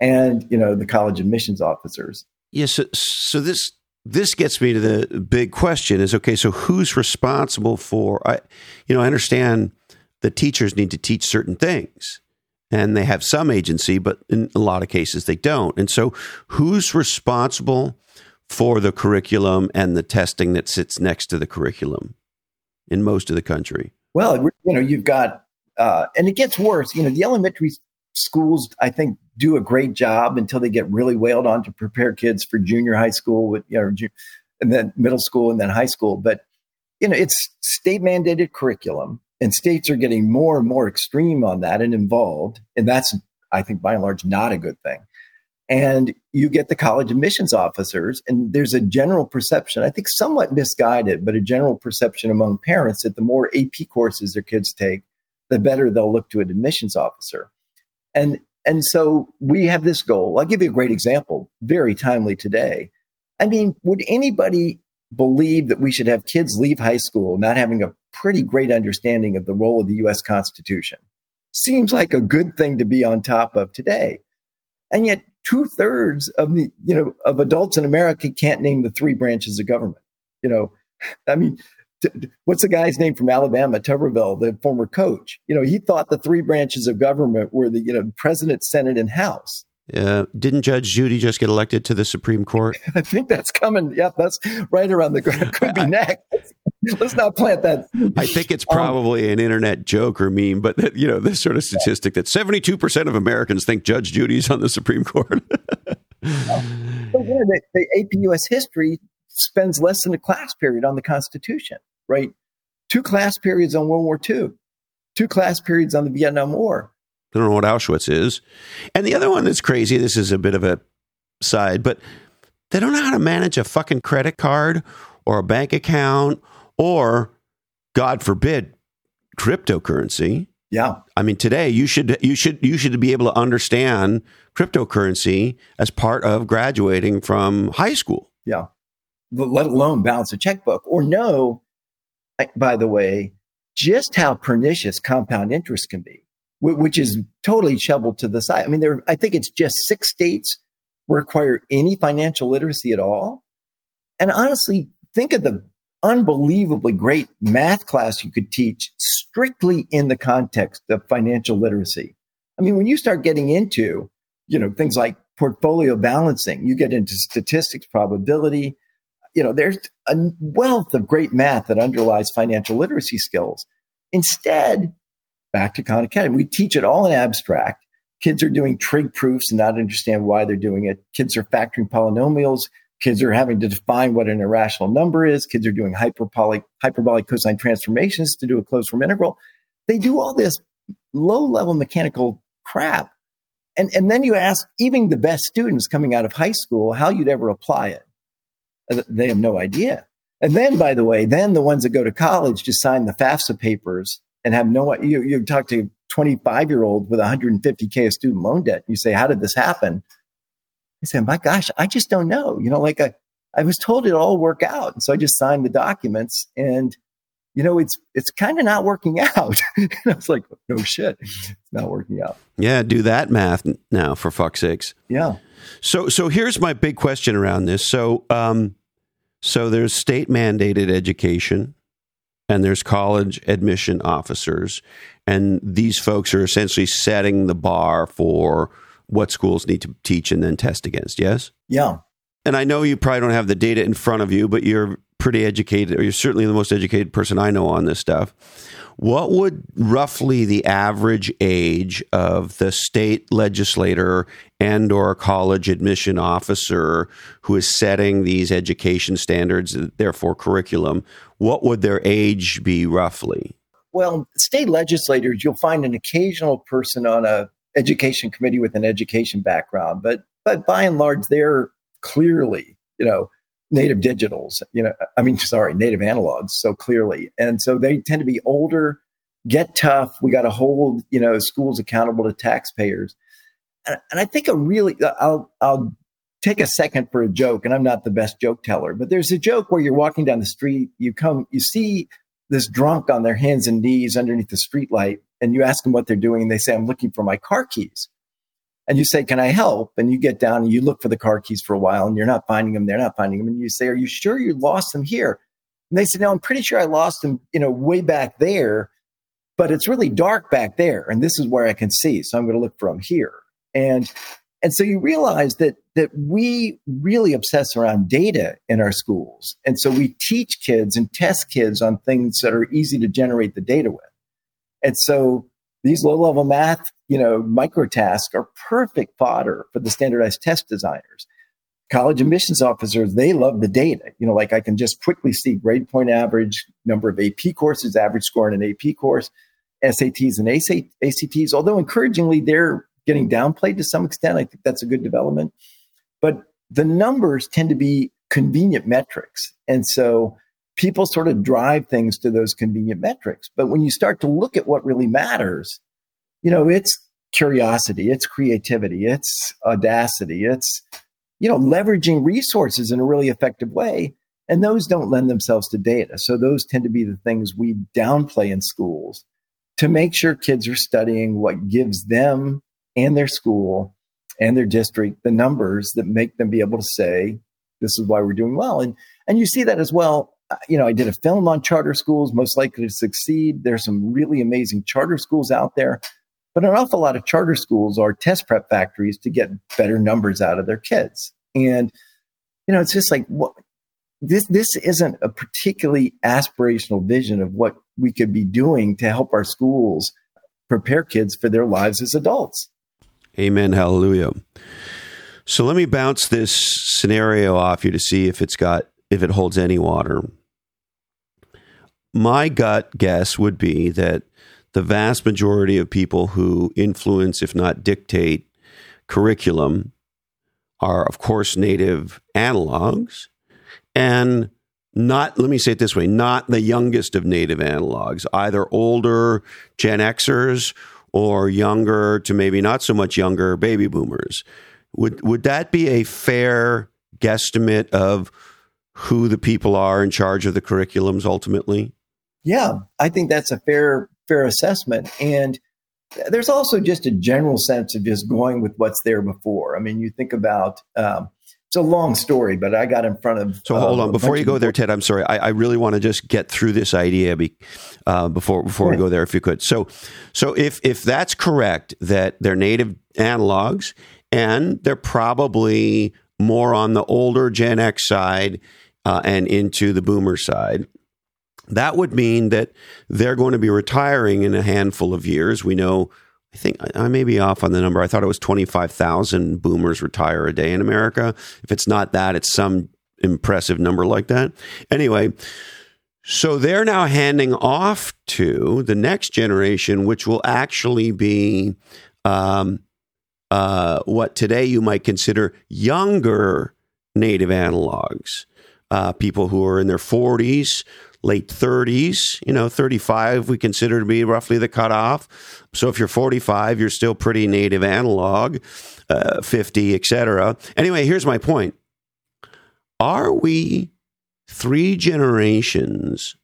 and you know, the college admissions officers. Yes. Yeah, so, so this this gets me to the big question: is okay. So who's responsible for? I, you know, I understand the teachers need to teach certain things, and they have some agency, but in a lot of cases they don't. And so, who's responsible for the curriculum and the testing that sits next to the curriculum in most of the country? Well, you know, you've got, uh, and it gets worse. You know, the elementary schools, I think, do a great job until they get really wailed on to prepare kids for junior high school, with, you know, and then middle school and then high school. But you know, it's state mandated curriculum, and states are getting more and more extreme on that and involved, and that's, I think, by and large, not a good thing. And you get the college admissions officers and there's a general perception i think somewhat misguided but a general perception among parents that the more ap courses their kids take the better they'll look to an admissions officer. And and so we have this goal. I'll give you a great example very timely today. I mean would anybody believe that we should have kids leave high school not having a pretty great understanding of the role of the US Constitution. Seems like a good thing to be on top of today. And yet two thirds of the, you know, of adults in America can't name the three branches of government. You know, I mean, t- what's the guy's name from Alabama, Tuberville, the former coach? You know, he thought the three branches of government were the, you know, president, senate, and house. Uh, didn't Judge Judy just get elected to the Supreme Court? I think that's coming. Yeah, that's right around the corner. could be next. Let's not plant that. I think it's probably um, an internet joke or meme, but you know this sort of statistic that seventy-two percent of Americans think Judge Judy's on the Supreme Court. the, the AP US history spends less than a class period on the Constitution, right? Two class periods on World War II, two class periods on the Vietnam War. I don't know what Auschwitz is. And the other one that's crazy, this is a bit of a side, but they don't know how to manage a fucking credit card or a bank account or, God forbid, cryptocurrency. Yeah. I mean, today you should you should you should be able to understand cryptocurrency as part of graduating from high school. Yeah. Let alone balance a checkbook or know, by the way, just how pernicious compound interest can be which is totally shoveled to the side. I mean, there, I think it's just six states require any financial literacy at all. And honestly, think of the unbelievably great math class you could teach strictly in the context of financial literacy. I mean, when you start getting into, you know, things like portfolio balancing, you get into statistics, probability, you know, there's a wealth of great math that underlies financial literacy skills. Instead, back to Khan Academy. We teach it all in abstract. Kids are doing trig proofs and not understand why they're doing it. Kids are factoring polynomials. Kids are having to define what an irrational number is. Kids are doing hyperbolic, hyperbolic cosine transformations to do a closed form integral. They do all this low level mechanical crap. And, and then you ask even the best students coming out of high school how you'd ever apply it. Uh, they have no idea. And then, by the way, then the ones that go to college just sign the FAFSA papers and have no you you talk to 25 year old with 150k of student loan debt you say how did this happen? I said my gosh i just don't know. You know like i i was told it all work out and so i just signed the documents and you know it's it's kind of not working out. And i was like no shit it's not working out. Yeah do that math now for fuck's sakes. Yeah. So so here's my big question around this. So um so there's state mandated education and there's college admission officers. And these folks are essentially setting the bar for what schools need to teach and then test against. Yes? Yeah. And I know you probably don't have the data in front of you, but you're pretty educated, or you're certainly the most educated person I know on this stuff. What would roughly the average age of the state legislator and or college admission officer who is setting these education standards, therefore curriculum, what would their age be roughly? Well, state legislators, you'll find an occasional person on a education committee with an education background, but but by and large, they're clearly, you know, native digitals, you know, I mean, sorry, native analogs so clearly. And so they tend to be older, get tough. We got to hold, you know, schools accountable to taxpayers. And, and I think a really, I'll, I'll take a second for a joke. And I'm not the best joke teller, but there's a joke where you're walking down the street, you come, you see this drunk on their hands and knees underneath the streetlight, and you ask them what they're doing. And they say, I'm looking for my car keys and you say, Can I help? And you get down and you look for the car keys for a while and you're not finding them. They're not finding them. And you say, Are you sure you lost them here? And they say, No, I'm pretty sure I lost them, you know, way back there, but it's really dark back there. And this is where I can see. So I'm going to look for them here. And and so you realize that that we really obsess around data in our schools. And so we teach kids and test kids on things that are easy to generate the data with. And so these low level math, you know, micro tasks are perfect fodder for the standardized test designers. College admissions officers, they love the data. You know, like I can just quickly see grade point average, number of AP courses, average score in an AP course, SATs and ACTs. Although encouragingly, they're getting downplayed to some extent. I think that's a good development. But the numbers tend to be convenient metrics. And so people sort of drive things to those convenient metrics. But when you start to look at what really matters, you know, it's curiosity, it's creativity, it's audacity, it's, you know, leveraging resources in a really effective way. And those don't lend themselves to data. So those tend to be the things we downplay in schools to make sure kids are studying what gives them and their school and their district the numbers that make them be able to say, this is why we're doing well. And, and you see that as well. Uh, you know, I did a film on charter schools, most likely to succeed. There's some really amazing charter schools out there, but an awful lot of charter schools are test prep factories to get better numbers out of their kids. And, you know, it's just like, what, this this isn't a particularly aspirational vision of what we could be doing to help our schools prepare kids for their lives as adults. Amen. Hallelujah. So let me bounce this scenario off you to see if it's got if it holds any water. My gut guess would be that the vast majority of people who influence, if not dictate, curriculum are, of course, native analogs and not, let me say it this way, not the youngest of native analogs, either older Gen Xers or younger to maybe not so much younger baby boomers. Would, would that be a fair guesstimate of who the people are in charge of the curriculums ultimately? Yeah, I think that's a fair fair assessment. And there's also just a general sense of just going with what's there before. I mean, you think about um, it's a long story, but I got in front of. So hold on, before you go there, Ted. I'm sorry. I, I really want to just get through this idea be, uh, before before we go there, if you could. So, so if if that's correct, that they're native analogs, and they're probably more on the older Gen X side uh, and into the Boomer side. That would mean that they're going to be retiring in a handful of years. We know I think I may be off on the number. I thought it was 25,000 boomers retire a day in America. If it's not that, it's some impressive number like that. Anyway, so they're now handing off to the next generation, which will actually be um, uh, what today you might consider younger native analogs, uh, people who are in their 40s, late 30s, you know, 35 we consider to be roughly the cutoff. So if you're 45, you're still pretty native analog, uh, 50, etc. Anyway, here's my point. Are we three generations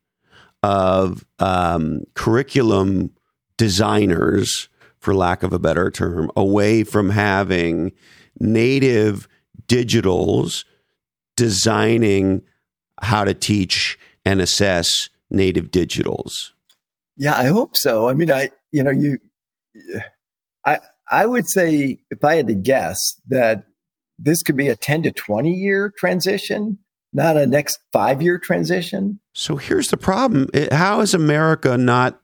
of um, curriculum designers, for lack of a better term, away from having native digitals designing how to teach and assess native digitals? Yeah, I hope so. I mean, I you know you, I I would say if I had to guess that this could be a ten to twenty year transition, not a next five year transition. So here's the problem: How is America not,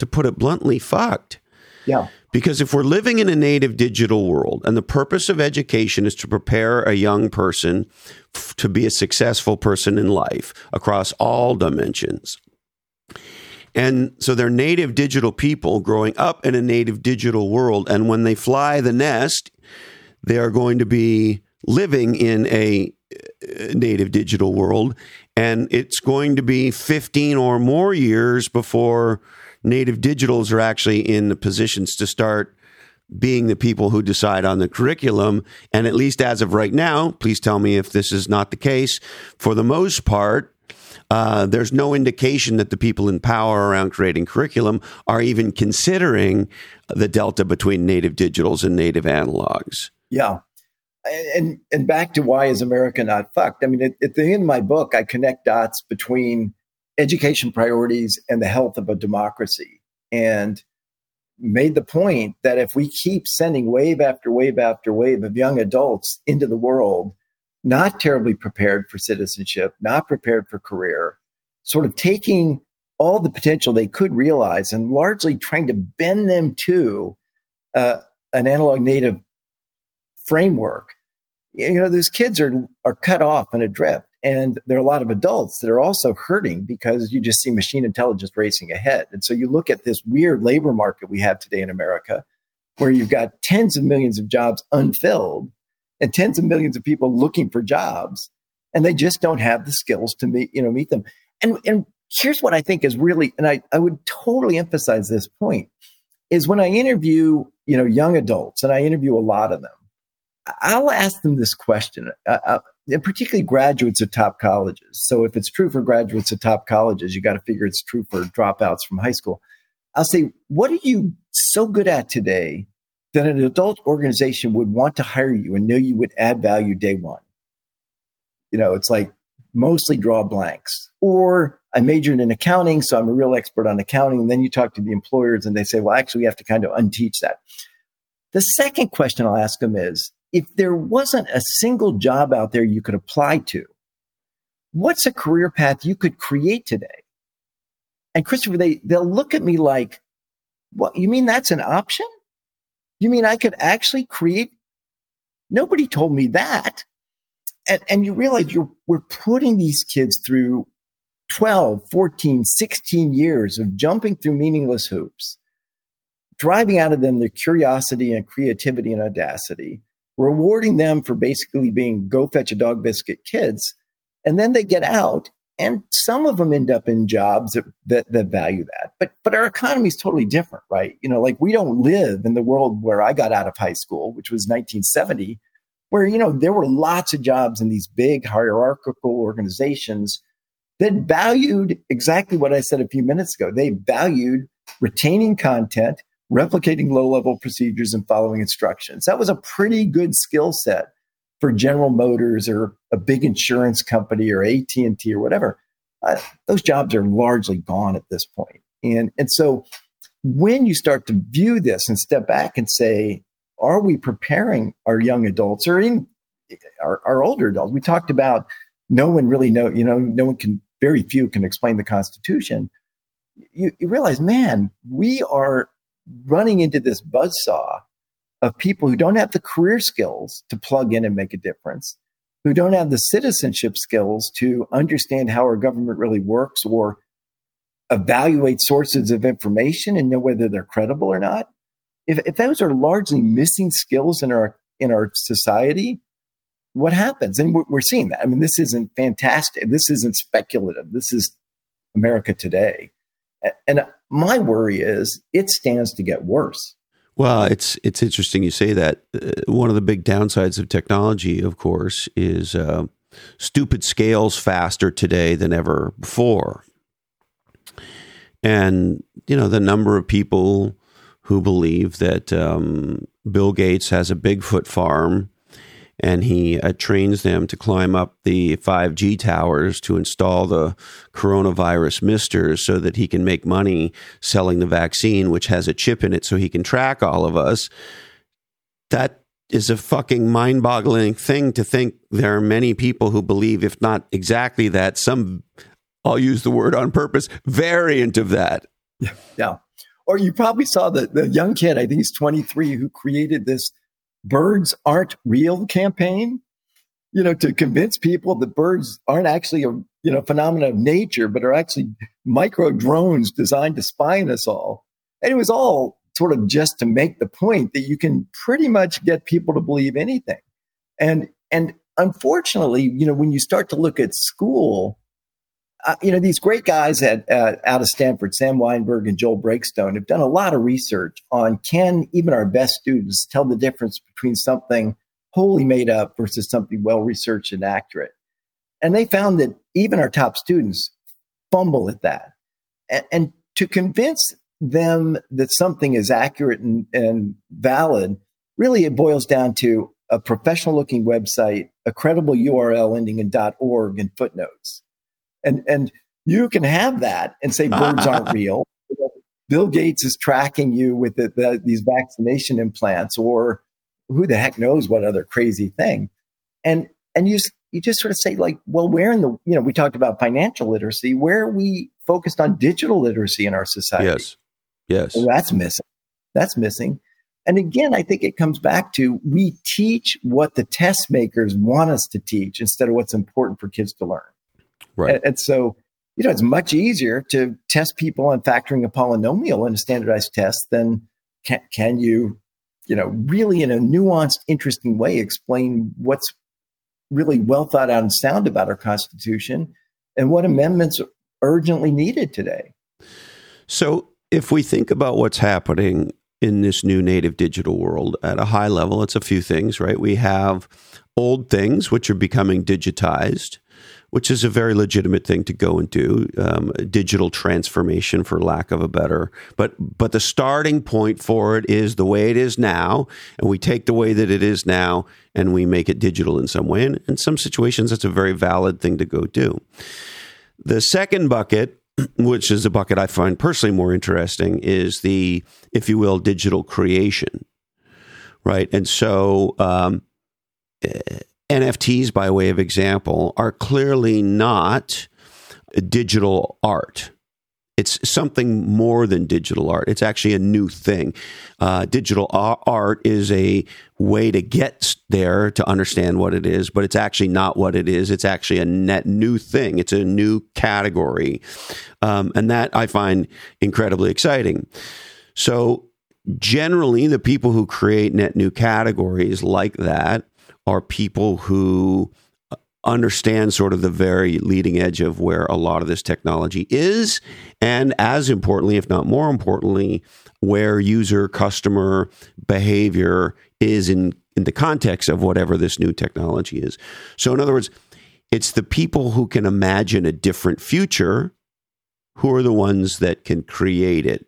to put it bluntly, fucked? Yeah. Because if we're living in a native digital world and the purpose of education is to prepare a young person f- to be a successful person in life across all dimensions. And so they're native digital people growing up in a native digital world. And when they fly the nest, they are going to be living in a uh, native digital world. And it's going to be 15 or more years before native digitals are actually in the positions to start being the people who decide on the curriculum. And at least as of right now, please tell me if this is not the case. For the most part, uh, there's no indication that the people in power around creating curriculum are even considering the delta between native digitals and native analogs. Yeah. And and back to why is America not fucked? I mean, at, at the end of my book, I connect dots between education priorities and the health of a democracy. And made the point that if we keep sending wave after wave after wave of young adults into the world, not terribly prepared for citizenship, not prepared for career, sort of taking all the potential they could realize and largely trying to bend them to uh, an analog native framework. You know, those kids are are cut off and adrift. And there are a lot of adults that are also hurting because you just see machine intelligence racing ahead. And so you look at this weird labor market we have today in America, where you've got tens of millions of jobs unfilled and tens of millions of people looking for jobs, and they just don't have the skills to meet, you know, meet them. And, and here's what I think is really, and I, I would totally emphasize this point, is when I interview, you know, young adults, and I interview a lot of them, I'll ask them this question, uh, uh, particularly graduates of top colleges. So if it's true for graduates of top colleges, you got to figure it's true for dropouts from high school. I'll say, what are you so good at today that an adult organization would want to hire you and know you would add value day one? You know, it's like mostly draw blanks. Or I majored in accounting, so I'm a real expert on accounting. And then you talk to the employers and they say, well, actually, we have to kind of unteach that. The second question I'll ask them is if there wasn't a single job out there you could apply to, what's a career path you could create today? And Christopher, they, they'll look at me like, what, you mean that's an option? You mean I could actually create? Nobody told me that. And, and you realize you're, we're putting these kids through 12, 14, 16 years of jumping through meaningless hoops, driving out of them their curiosity and creativity and audacity, rewarding them for basically being go fetch a dog biscuit kids. And then they get out and some of them end up in jobs that, that, that value that. But, but our economy is totally different, right? You know, like we don't live in the world where I got out of high school, which was 1970, where, you know, there were lots of jobs in these big hierarchical organizations that valued exactly what I said a few minutes ago. They valued retaining content, replicating low level procedures, and following instructions. That was a pretty good skill set for General Motors or a big insurance company or AT and T or whatever. Uh, those jobs are largely gone at this point. And, and so when you start to view this and step back and say, are we preparing our young adults or even our, our older adults? We talked about no one really know, you know, no one can, very few can explain the Constitution. You, you realize, man, we are running into this buzzsaw of people who don't have the career skills to plug in and make a difference, who don't have the citizenship skills to understand how our government really works or evaluate sources of information and know whether they're credible or not. If, if those are largely missing skills in our in our society, what happens? And we're, we're seeing that. I mean, this isn't fantastic. This isn't speculative. This is America today. And my worry is it stands to get worse. Well, it's it's interesting you say that. Uh, one of the big downsides of technology, of course, is uh, stupid scales faster today than ever before. And you know the number of people who believe that um, Bill Gates has a Bigfoot farm and he uh, trains them to climb up the 5G towers to install the coronavirus misters so that he can make money selling the vaccine, which has a chip in it so he can track all of us. That is a fucking mind boggling thing to think there are many people who believe, if not exactly that, some, I'll use the word on purpose, variant of that. Yeah. Or you probably saw the, the young kid, I think he's 23, who created this birds aren't real campaign, you know, to convince people that birds aren't actually a you know phenomenon of nature, but are actually micro drones designed to spy on us all. And it was all sort of just to make the point that you can pretty much get people to believe anything. And and unfortunately, you know, when you start to look at school, uh, you know, these great guys at, uh, out of Stanford, Sam Wineburg and Joel Breakstone, have done a lot of research on can even our best students tell the difference between something wholly made up versus something well researched and accurate. And they found that even our top students fumble at that. And, and to convince them that something is accurate and, and valid, really it boils down to a professional looking website, a credible URL ending in .org and footnotes and and you can have that and say birds aren't real. Bill Gates is tracking you with the, the, these vaccination implants, or who the heck knows what other crazy thing. And and you you just sort of say like, well, where in the you know we talked about financial literacy, where are we focused on digital literacy in our society? Yes, yes, well, that's missing. That's missing. And again, I think it comes back to we teach what the test makers want us to teach instead of what's important for kids to learn. Right. And, and so, you know, it's much easier to test people on factoring a polynomial in a standardized test than can, can you, you know, really in a nuanced, interesting way explain what's really well thought out and sound about our Constitution and what amendments are urgently needed today. So, if we think about what's happening in this new native digital world at a high level. It's a few things, right? We have old things which are becoming digitized, which is a very legitimate thing to go and do, um, digital transformation, for lack of a better. But but the starting point for it is the way it is now, and we take the way that it is now and we make it digital in some way. And in some situations, that's a very valid thing to go do. The second bucket which is a bucket I find personally more interesting, is the, if you will, digital creation, right? And so um, eh, NFTs, by way of example, are clearly not digital art. It's something more than digital art. It's actually a new thing. Uh, digital art is a way to get there to understand what it is, but it's actually not what it is. It's actually a net new thing. It's a new category. Um, and that I find incredibly exciting. So, generally, the people who create net new categories like that are people who uh, understand sort of the very leading edge of where a lot of this technology is. And as importantly, if not more importantly, where user customer behavior is in, in the context of whatever this new technology is. So, in other words, it's the people who can imagine a different future who are the ones that can create it.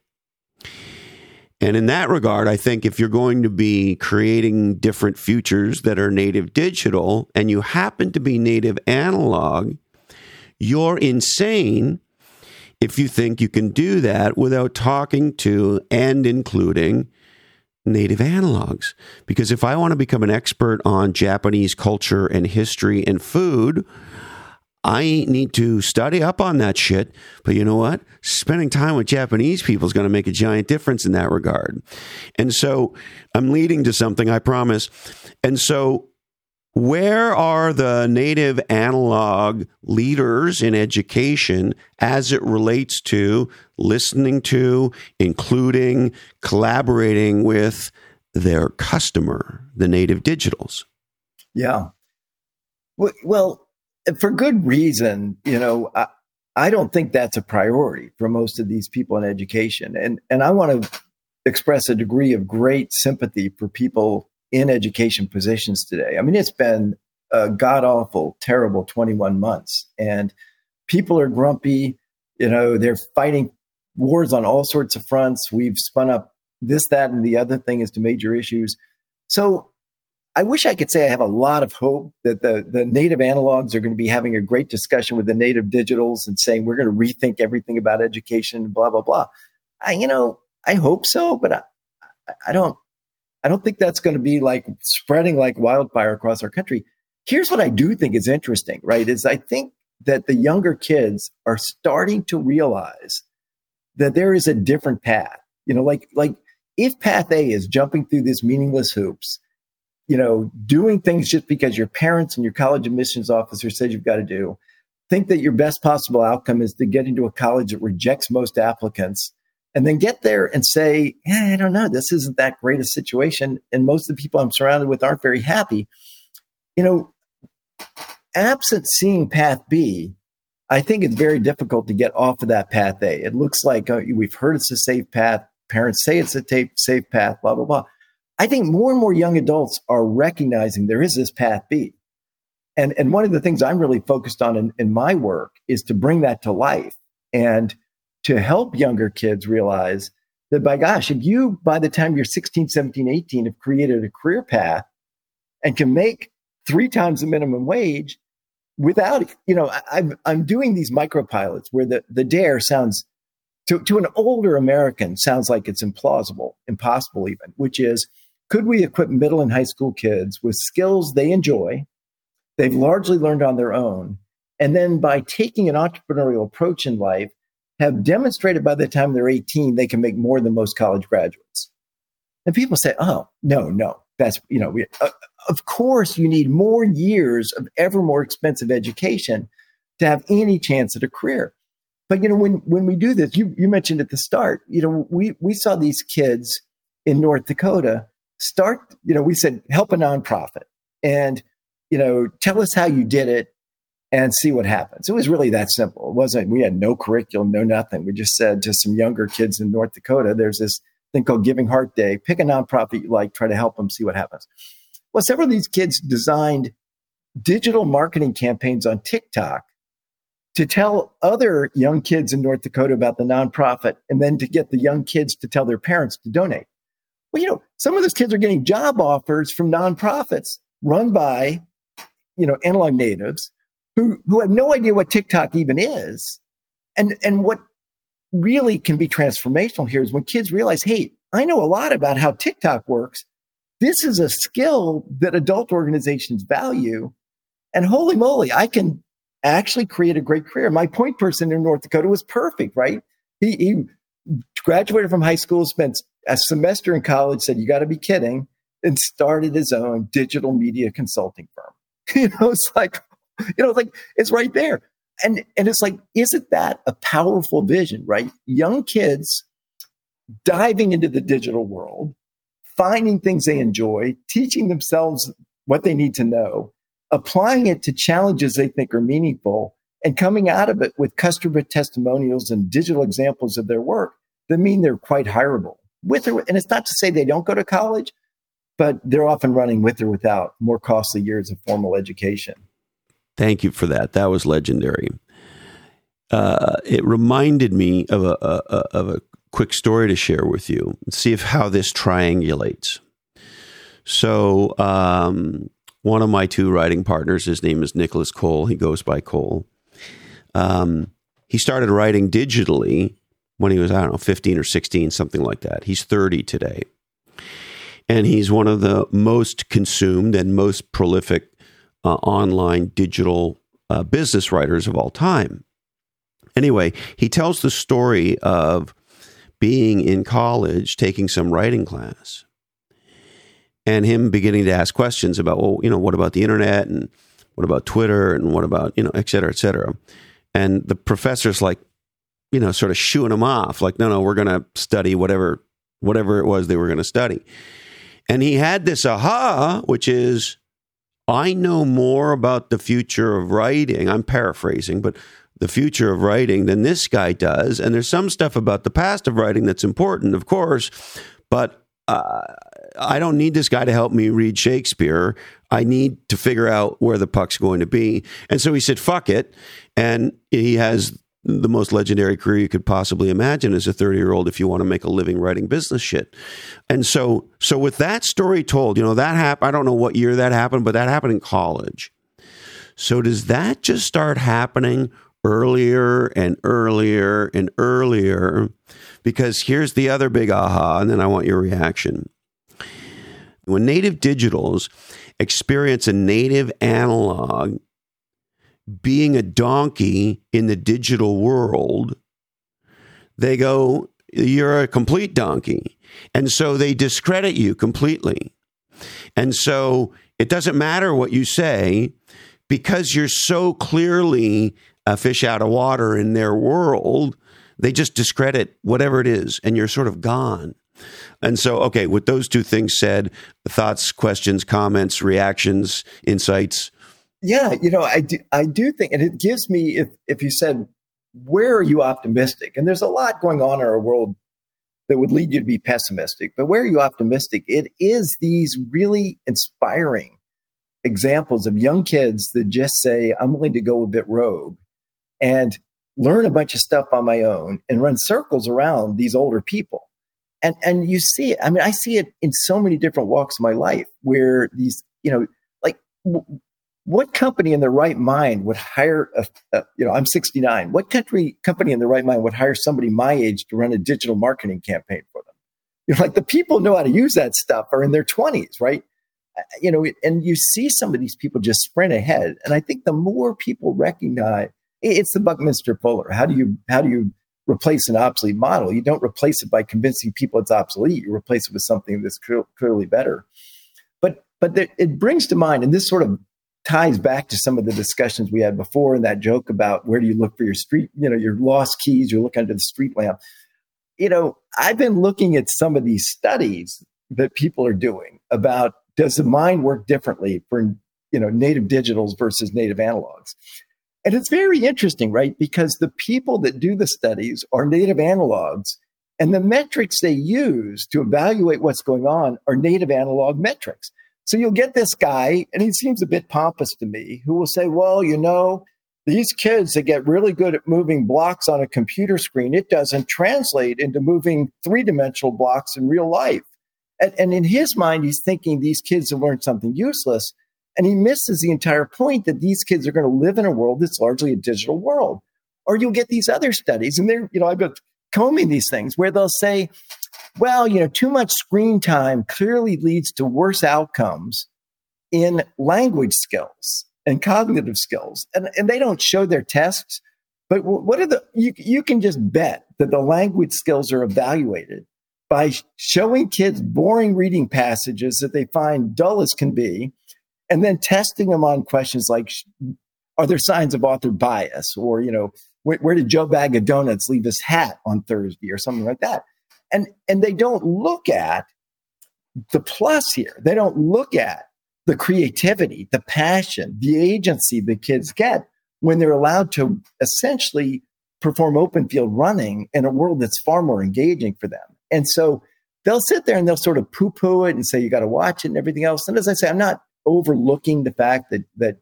And in that regard, I think if you're going to be creating different futures that are native digital and you happen to be native analog, you're insane if you think you can do that without talking to and including native analogs. Because if I want to become an expert on Japanese culture and history and food, I need to study up on that shit. But you know what? Spending time with Japanese people is going to make a giant difference in that regard. And so I'm leading to something, I promise. And so, where are the native analog leaders in education as it relates to listening to, including, collaborating with their customer, the native digitals? Yeah. Well, for good reason, you know, I, I don't think that's a priority for most of these people in education. And, and I want to express a degree of great sympathy for people in education positions today. I mean, it's been a god awful, terrible 21 months, and people are grumpy. You know, they're fighting wars on all sorts of fronts. We've spun up this, that, and the other thing as to major issues. So I wish I could say I have a lot of hope that the, the native analogs are going to be having a great discussion with the native digitals and saying we're going to rethink everything about education, blah blah blah. I, you know, I hope so, but I, I don't. I don't think that's going to be like spreading like wildfire across our country. Here's what I do think is interesting, right? Is I think that the younger kids are starting to realize that there is a different path. You know, like like if path A is jumping through these meaningless hoops you know, doing things just because your parents and your college admissions officer said you've got to do. Think that your best possible outcome is to get into a college that rejects most applicants and then get there and say, yeah, I don't know, this isn't that great a situation. And most of the people I'm surrounded with aren't very happy. You know, absent seeing path B, I think it's very difficult to get off of that path A. It looks like uh, we've heard it's a safe path. Parents say it's a safe path, blah, blah, blah. I think more and more young adults are recognizing there is this path B. And, and one of the things I'm really focused on in, in my work is to bring that to life and to help younger kids realize that by gosh, if you, by the time you're 16, 17, 18, have created a career path and can make three times the minimum wage without, you know, I, am I'm doing these micropilots where the, the dare sounds to, to an older American sounds like it's implausible, impossible even, which is could we equip middle and high school kids with skills they enjoy, they've largely learned on their own, and then by taking an entrepreneurial approach in life, have demonstrated by the time they're 18 they can make more than most college graduates. And people say, "Oh, no, no, that's you know, we, uh, of course you need more years of ever more expensive education to have any chance at a career." But you know, when when we do this, you you mentioned at the start, you know, we we saw these kids in North Dakota start, you know, we said help a nonprofit and, you know, tell us how you did it and see what happens. It was really that simple. It wasn't, we had no curriculum, no nothing. We just said to some younger kids in North Dakota, there's this thing called Giving Heart Day. Pick a nonprofit you like, try to help them, see what happens. Well, several of these kids designed digital marketing campaigns on TikTok to tell other young kids in North Dakota about the nonprofit and then to get the young kids to tell their parents to donate. Well, you know, some of those kids are getting job offers from nonprofits run by, you know, analog natives who, who have no idea what TikTok even is. And, and what really can be transformational here is when kids realize, hey, I know a lot about how TikTok works. This is a skill that adult organizations value. And holy moly, I can actually create a great career. My point person in North Dakota was perfect, right? He, he graduated from high school, spent a semester in college, said, You got to be kidding, and started his own digital media consulting firm. you know, it's like, you know, it's like it's right there. And and it's like, isn't that a powerful vision, right? Young kids diving into the digital world, finding things they enjoy, teaching themselves what they need to know, applying it to challenges they think are meaningful, and coming out of it with customer testimonials and digital examples of their work that mean they're quite hireable. With or, and it's not to say they don't go to college, but they're often running with or without more costly years of formal education. Thank you for that. That was legendary. Uh, it reminded me of a, a, of a quick story to share with you. See if how this triangulates. So, um, one of my two writing partners, his name is Nicholas Cole. He goes by Cole. Um, he started writing digitally when he was, I don't know, 15 or 16, something like that. He's 30 today. And he's one of the most consumed and most prolific uh, online digital uh, business writers of all time. Anyway, he tells the story of being in college, taking some writing class and him beginning to ask questions about, well, you know, what about the internet and what about Twitter and what about, you know, et cetera, et cetera. And the professor's like, you know, sort of shooing him off, like, no, no, we're going to study whatever, whatever it was they were going to study. And he had this aha, which is, I know more about the future of writing. I'm paraphrasing, but the future of writing than this guy does. And there's some stuff about the past of writing that's important, of course, but uh, I don't need this guy to help me read Shakespeare. I need to figure out where the puck's going to be. And so he said, fuck it. And he has the most legendary career you could possibly imagine as a 30 year old if you want to make a living writing business shit. And so, so with that story told, you know, that happened, I don't know what year that happened, but that happened in college. So does that just start happening earlier and earlier and earlier? Because here's the other big aha, and then I want your reaction. When native digitals experience a native analog being a donkey in the digital world, they go, You're a complete donkey. And so they discredit you completely. And so it doesn't matter what you say because you're so clearly a fish out of water in their world, they just discredit whatever it is and you're sort of gone. And so, okay, with those two things said, thoughts, questions, comments, reactions, insights. Yeah, you know, I do, I do think, and it gives me, if, if you said, where are you optimistic? And there's a lot going on in our world that would lead you to be pessimistic, but where are you optimistic? It is these really inspiring examples of young kids that just say, I'm willing to go a bit rogue and learn a bunch of stuff on my own and run circles around these older people and and you see it i mean i see it in so many different walks of my life where these you know like w- what company in their right mind would hire a, a, you know i'm 69 what country company in their right mind would hire somebody my age to run a digital marketing campaign for them you know like the people know how to use that stuff are in their 20s right you know and you see some of these people just sprint ahead and i think the more people recognize it's the buckminster fuller how do you how do you replace an obsolete model. You don't replace it by convincing people it's obsolete. You replace it with something that's clearly better. But but it brings to mind, and this sort of ties back to some of the discussions we had before and that joke about where do you look for your street, you know, your lost keys, you look under the street lamp. You know, I've been looking at some of these studies that people are doing about does the mind work differently for you know native digitals versus native analogs and it's very interesting, right? Because the people that do the studies are native analogs And the metrics they use to evaluate what's going on are native analog metrics. So you'll get this guy, and he seems a bit pompous to me, who will say, Well, you know, these kids that get really good at moving blocks on a computer screen, it doesn't translate into moving three dimensional blocks in real life. And, and, in his mind, he's thinking these kids have learned something useless. And he misses the entire point that these kids are going to live in a world that's largely a digital world. Or you'll get these other studies, and they're, you know, I've been combing these things where they'll say, well, you know, too much screen time clearly leads to worse outcomes in language skills and cognitive skills. And, and they don't show their tests, but what are the, you, you can just bet that the language skills are evaluated by showing kids boring reading passages that they find dull as can be, and then testing them on questions like, are there signs of author bias? Or, you know, where, where did Joe Bag of Donuts leave his hat on Thursday or something like that? And, and they don't look at the plus here. They don't look at the creativity, the passion, the agency the kids get when they're allowed to essentially perform open field running in a world that's far more engaging for them. And so they'll sit there and they'll sort of poo poo it and say, you got to watch it and everything else. And as I say, I'm not overlooking the fact that, that,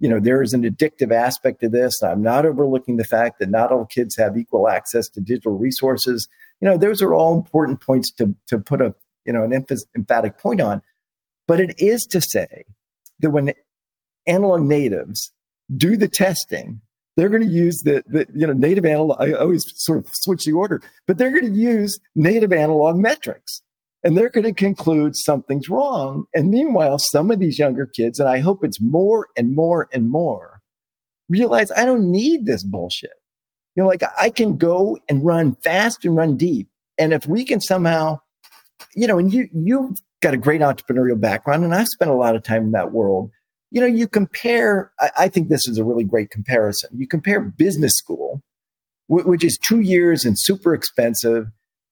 you know, there is an addictive aspect to this. I'm not overlooking the fact that not all kids have equal access to digital resources. You know, those are all important points to, to put a, you know, an emph- emphatic point on. But it is to say that when analog natives do the testing, they're going to use the, the you know native analog. I always sort of switch the order, but they're going to use native analog metrics, and they're going to conclude something's wrong. And meanwhile, some of these younger kids, and I hope it's more and more and more, realize I don't need this bullshit. You know, like I can go and run fast and run deep, and if we can somehow, you know, and you you've got a great entrepreneurial background, and I've spent a lot of time in that world you know, you compare, I, I, think this is a really great comparison. You compare business school, w- which is two years and super expensive.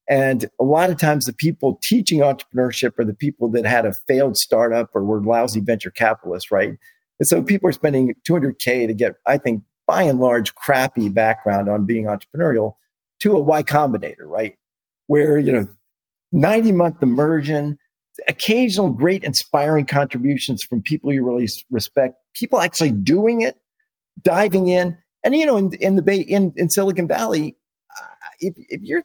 And a lot of times the people teaching entrepreneurship are the people that had a failed startup or were lousy venture capitalists, right? And so people are spending 200K to get, I think, by and large, crappy background on being entrepreneurial to a Y Combinator, right? Where, you know, 90 month immersion, occasional great inspiring contributions from people you really respect, people actually doing it, diving in. And, you know, in, in the Bay, in, in Silicon Valley, if, if you're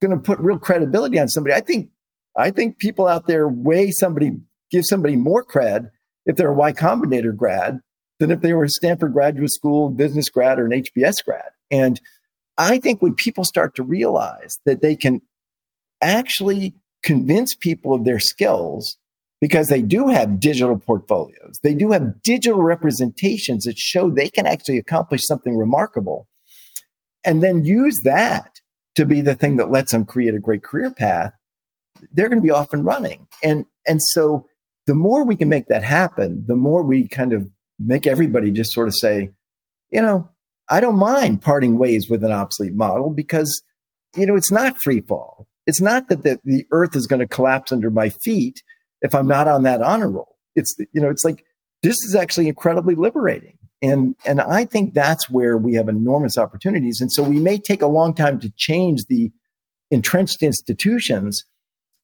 going to put real credibility on somebody, I think, I think people out there weigh somebody, give somebody more cred if they're a Y Combinator grad than if they were a Stanford graduate school business grad or an HBS grad. And I think when people start to realize that they can actually convince people of their skills because they do have digital portfolios. They do have digital representations that show they can actually accomplish something remarkable and then use that to be the thing that lets them create a great career path. They're going to be off and running. And, and so the more we can make that happen, the more we kind of make everybody just sort of say, you know, I don't mind parting ways with an obsolete model because, you know, it's not free fall. It's not that the, the earth is going to collapse under my feet if I'm not on that honor roll. It's, you know, it's like, this is actually incredibly liberating. And, and I think that's where we have enormous opportunities. And so we may take a long time to change the entrenched institutions,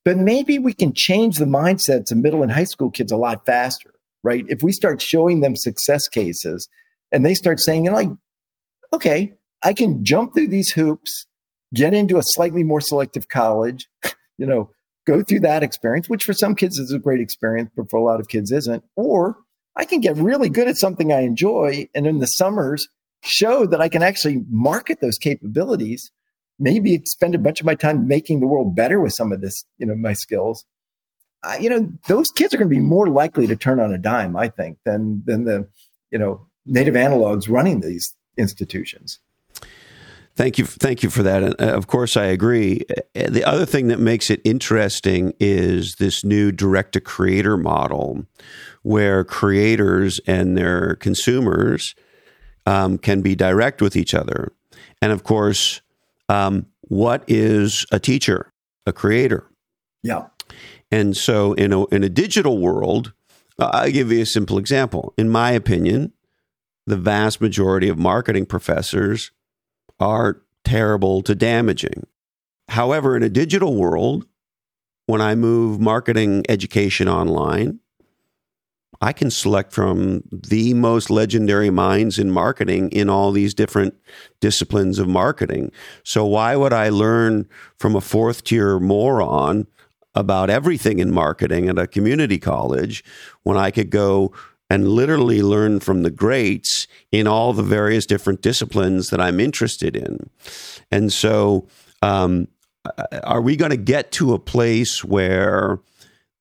but maybe we can change the mindsets of middle and high school kids a lot faster, right? If we start showing them success cases and they start saying, you know, like, okay, I can jump through these hoops get into a slightly more selective college, you know, go through that experience, which for some kids is a great experience, but for a lot of kids isn't. Or I can get really good at something I enjoy and in the summers show that I can actually market those capabilities, maybe spend a bunch of my time making the world better with some of this, you know, my skills. Uh, you know, those kids are going to be more likely to turn on a dime, I think, than than the, you know, native analogs running these institutions. Thank you, thank you for that. And uh, of course, I agree. Uh, the other thing that makes it interesting is this new direct to creator model, where creators and their consumers um, can be direct with each other. And of course, um, what is a teacher? A creator. Yeah. And so, in a in a digital world, I'll give you a simple example. In my opinion, the vast majority of marketing professors are terrible to damaging. However, in a digital world, when I move marketing education online, I can select from the most legendary minds in marketing in all these different disciplines of marketing. So, why would I learn from a fourth tier moron about everything in marketing at a community college when I could go and literally learn from the greats in all the various different disciplines that I'm interested in? And so, um, are we going to get to a place where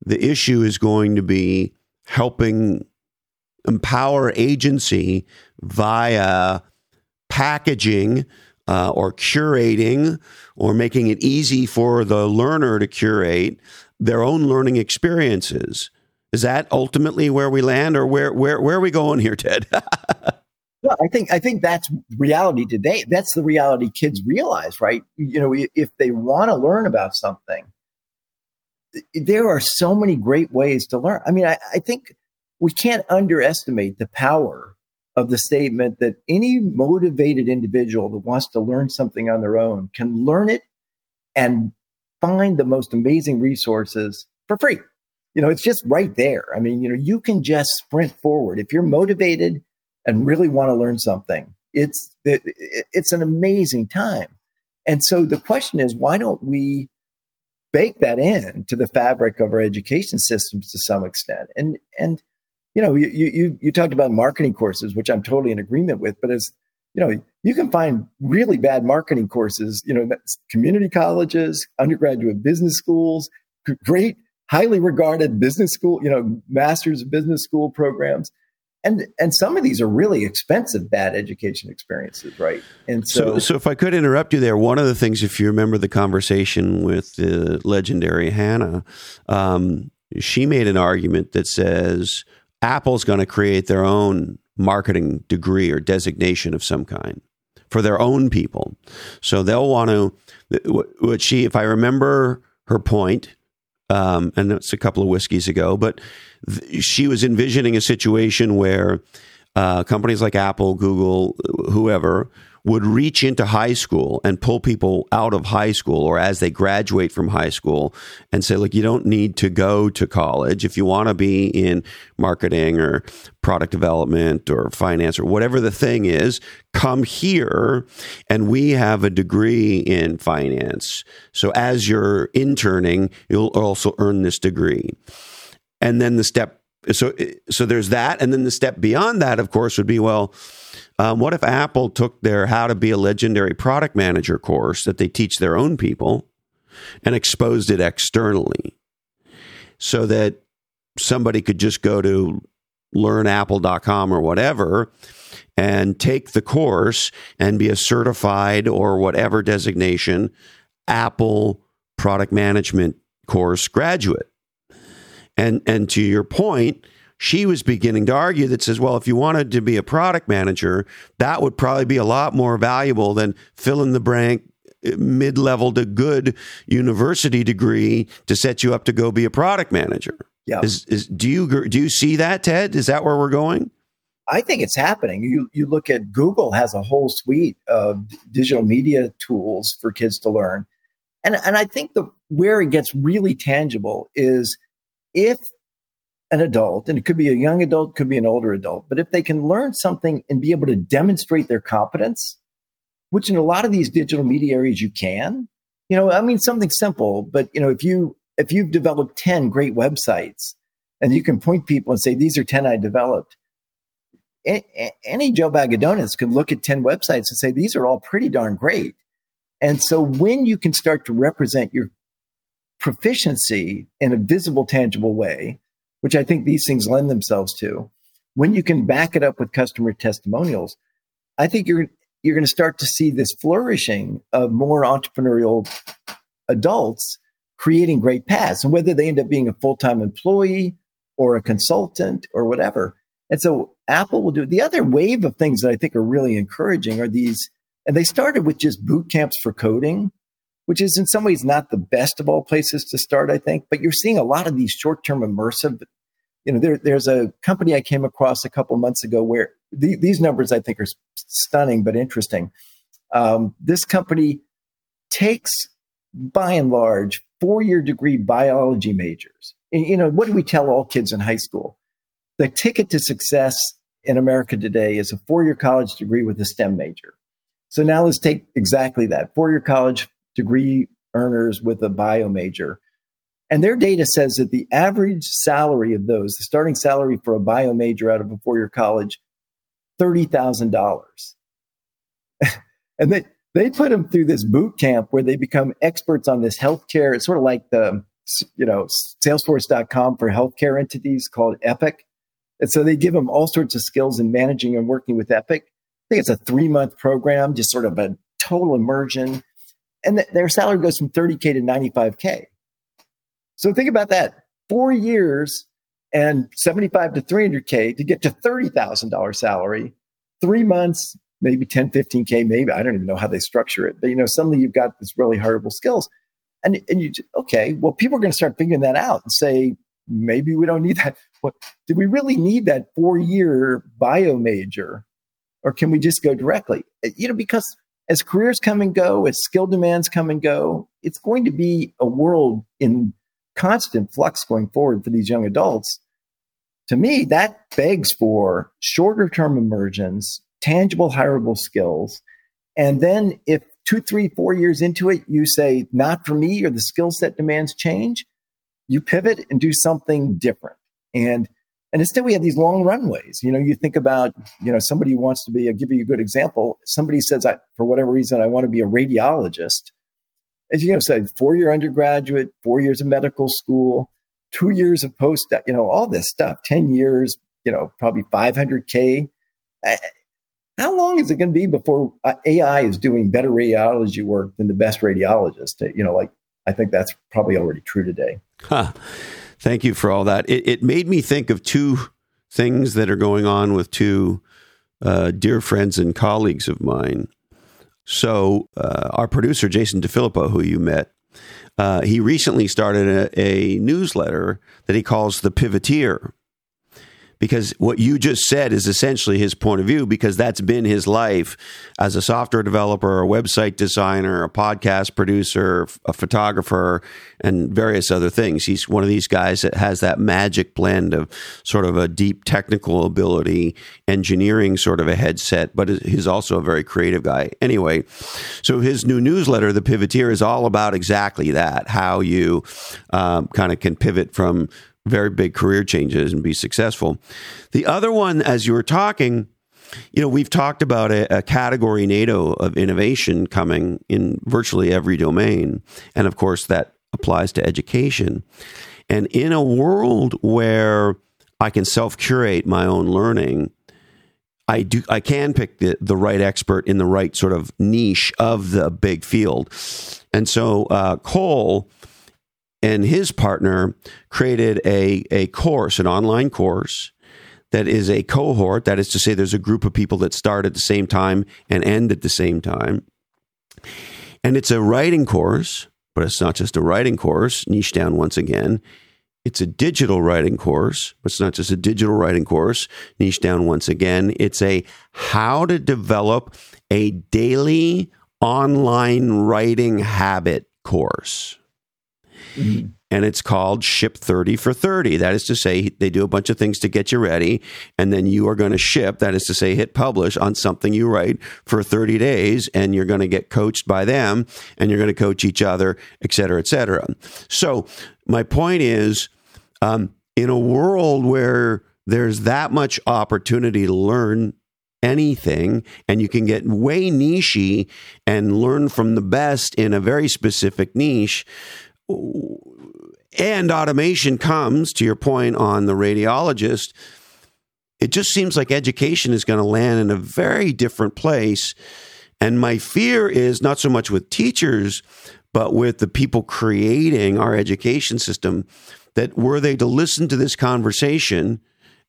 the issue is going to be helping empower agency via packaging uh, or curating or making it easy for the learner to curate their own learning experiences. Is that ultimately where we land, or where where where are we going here, Ted? well, I think I think that's reality today. That's the reality kids realize, right? You know, if they want to learn about something, there are so many great ways to learn. I mean, I, I think we can't underestimate the power of the statement that any motivated individual that wants to learn something on their own can learn it and find the most amazing resources for free. You know, it's just right there. I mean, you know, you can just sprint forward. If you're motivated and really want to learn something, it's it's an amazing time. And so the question is, why don't we bake that in to the fabric of our education systems to some extent? And and you know, you you you talked about marketing courses, which I'm totally in agreement with, but as you know, you can find really bad marketing courses, you know, community colleges, undergraduate business schools, great, highly regarded business school, you know, master's of business school programs. And, and some of these are really expensive bad education experiences, right? And so, so, so if I could interrupt you there, one of the things, if you remember the conversation with the legendary Hannah, um, she made an argument that says Apple's going to create their own marketing degree or designation of some kind for their own people. So they'll want to, what she, if I remember her point, um, and it's a couple of whiskeys ago, but th- she was envisioning a situation where uh, companies like Apple, Google, whoever would reach into high school and pull people out of high school or as they graduate from high school and say, look, you don't need to go to college. If you want to be in marketing or product development or finance or whatever the thing is, come here and we have a degree in finance. So as you're interning, you'll also earn this degree. And then the step so so there's that and then the step beyond that of course would be well um, what if Apple took their How to Be a Legendary Product Manager course that they teach their own people and exposed it externally so that somebody could just go to learnapple.com or whatever and take the course and be a certified or whatever designation Apple product management course graduate. And and to your point, she was beginning to argue that says, well, if you wanted to be a product manager, that would probably be a lot more valuable than fill in the blank eh, mid level to good university degree to set you up to go be a product manager. Yeah. Is, is, do you do you see that, Ted? Is that where we're going? I think it's happening. You you look at Google has a whole suite of digital media tools for kids to learn. And and I think the where it gets really tangible is if an adult, and it could be a young adult, could be an older adult, but if they can learn something and be able to demonstrate their competence, which in a lot of these digital media areas you can, you know, I mean something simple, but you know, if you if you've developed 10 great websites and you can point people and say, these are 10 I developed, any Joe Bagadonis can look at 10 websites and say, these are all pretty darn great. And so when you can start to represent your proficiency in a visible, tangible way, which I think these things lend themselves to, when you can back it up with customer testimonials, I think you're you're going to start to see this flourishing of more entrepreneurial adults creating great paths, and whether they end up being a full time employee or a consultant or whatever. And so Apple will do it. the other wave of things that I think are really encouraging are these, and they started with just boot camps for coding, which is in some ways not the best of all places to start, I think. But you're seeing a lot of these short term immersive. You know, there, there's a company I came across a couple months ago where the, these numbers I think are stunning but interesting. Um, this company takes by and large, four year degree biology majors. And, you know, what do we tell all kids in high school? The ticket to success in America today is a four year college degree with a STEM major. So now let's take exactly that four year college degree earners with a bio major. And their data says that the average salary of those, the starting salary for a bio major out of a four year college, $30,000. and they, they put them through this boot camp where they become experts on this healthcare. It's sort of like the, you know, Salesforce.com for healthcare entities called Epic. And so they give them all sorts of skills in managing and working with Epic. I think it's a three month program, just sort of a total immersion. And th- their salary goes from 30K to 95K. So think about that four years and 75 to 300K to get to $30,000 salary, three months, maybe 10, 15K, maybe. I don't even know how they structure it. But, you know, suddenly you've got this really horrible skills. And, and you, okay, well, people are going to start figuring that out and say, maybe we don't need that. What, do we really need that four year bio major? Or can we just go directly? Eh, you know, because as careers come and go, as skill demands come and go, it's going to be a world in constant flux going forward for these young adults. To me, that begs for shorter term immersions, tangible, hireable skills. And then if two, three, four years into it, you say, not for me, or the skill set demands change, you pivot and do something different. And and instead we have these long runways. You know, you think about, you know, somebody wants to be, I'll give you a good example. Somebody says, I, for whatever reason, I want to be a radiologist as you know, said four year undergraduate, four years of medical school, two years of post, you know, all this stuff, 10 years, you know, probably 500K. How long is it going to be before uh, AI is doing better radiology work than the best radiologist? You know, like I think that's probably already true today. Huh. Thank you for all that. It, it, made me think of two things that are going on with two uh, dear friends and colleagues of mine. So, uh, our producer, Jason DeFilippo, who you met, uh, he recently started a, a, newsletter that he calls The Pivoteer because what you just said is essentially his point of view because that's been his life as a software developer, a website designer, a podcast producer, a photographer, and various other things. He's one of these guys that has that magic blend of sort of a deep technical ability, engineering sort of a headset, but he's also a very creative guy. Anyway, so his new newsletter, The Pivoteer, is all about exactly that how you um, kind of can pivot from very big career changes and be successful. The other one, as you were talking, you know, we've talked about a, a, category NATO of innovation coming in virtually every domain. And of course, that applies to education. And in a world where I can self curate my own learning, I do I can pick the, the right expert in the right sort of niche of the big field. And so uh, Cole and his partner created a, a course, an online course that is a cohort. That is to say, there's a group of people that start at the same time and end at the same time. And it's a writing course, but it's not just a writing course, niche down once again. It's a digital writing course, but it's not just a digital writing course, niche down once again. It's a how to develop a daily online writing habit course. Mm-hmm. And it's called Ship 30 for 30. That is to say, they do a bunch of things to get you ready. And then you are going to ship, that is to say, hit publish on something you write for 30 days. And you're going to get coached by them and you're going to coach each other, et cetera, et cetera. So, my point is um, in a world where there's that much opportunity to learn anything and you can get way nichey and learn from the best in a very specific niche and automation comes to your point on the radiologist it just seems like education is going to land in a very different place. And my fear is not so much with teachers but with the people creating our education system that were they to listen to this conversation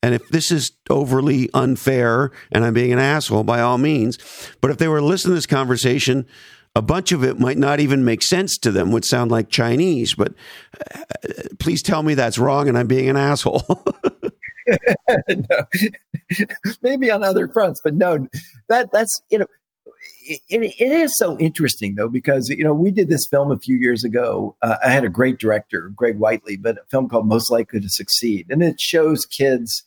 and if this is overly unfair and I'm being an asshole by all means, but if they were to listen to this conversation, a bunch of it might not even make sense to them, would sound like Chinese, but uh, please tell me that's wrong and I'm being an asshole. Maybe on other fronts, but no, that that's, you know, it, it is so interesting though because you know we did this film a few years ago. Uh, I had a great director, Greg Whiteley, but a film called Most Likely to Succeed, and it shows kids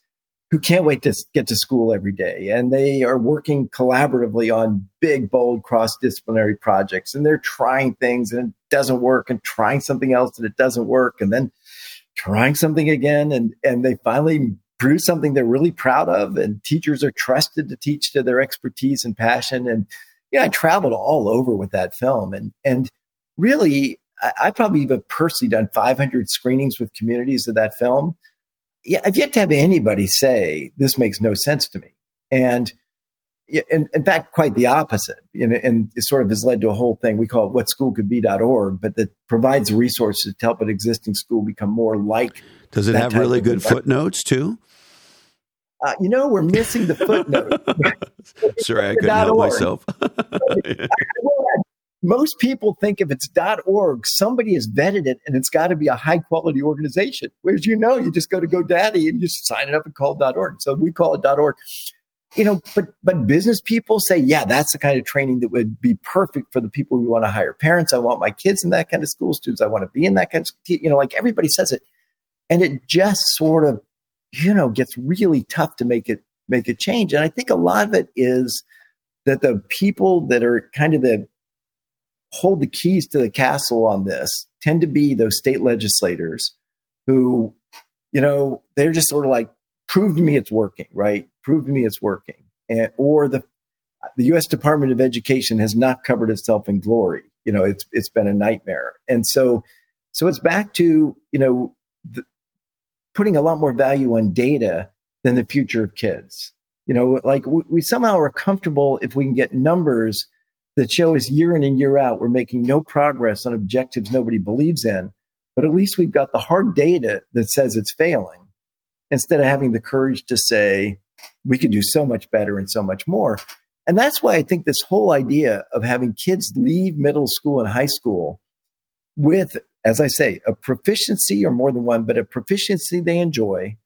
who can't wait to get to school every day, and they are working collaboratively on big, bold, cross-disciplinary projects, and they're trying things and it doesn't work, and trying something else and it doesn't work, and then trying something again, and and they finally produce something they're really proud of, and teachers are trusted to teach to their expertise and passion, and yeah, I traveled all over with that film, and and really, I, I probably have personally done 500 screenings with communities of that film. Yeah, I've yet to have anybody say this makes no sense to me, and in, in fact, quite the opposite. And, and, it sort of has led to a whole thing we call it whatschoolcouldbe.org, but that provides resources to help an existing school become more like. Does it have really good footnotes too? Uh, you know, we're missing the footnote. Sorry, I couldn't help org. myself. Most people think if it's .org, somebody has vetted it and it's got to be a high quality organization. Whereas you know, you just go to GoDaddy and you sign it up and call it .org. So we call it .org. You know, but but business people say, yeah, that's the kind of training that would be perfect for the people we want to hire. Parents, I want my kids in that kind of school. Students, I want to be in that kind of, you know, like everybody says it, and it just sort of you know, gets really tough to make it make a change. And I think a lot of it is that the people that are kind of the hold the keys to the castle on this tend to be those state legislators who, you know, they're just sort of like, prove to me it's working, right? Prove to me it's working. And, or the the U.S. Department of Education has not covered itself in glory. You know, it's it's been a nightmare, and so so it's back to you know the, putting a lot more value on data than the future of kids. You know, like we, we somehow are comfortable if we can get numbers that show us year in and year out we're making no progress on objectives nobody believes in, but at least we've got the hard data that says it's failing instead of having the courage to say we could do so much better and so much more. And that's why I think this whole idea of having kids leave middle school and high school with as I say, a proficiency or more than one, but a proficiency they enjoy,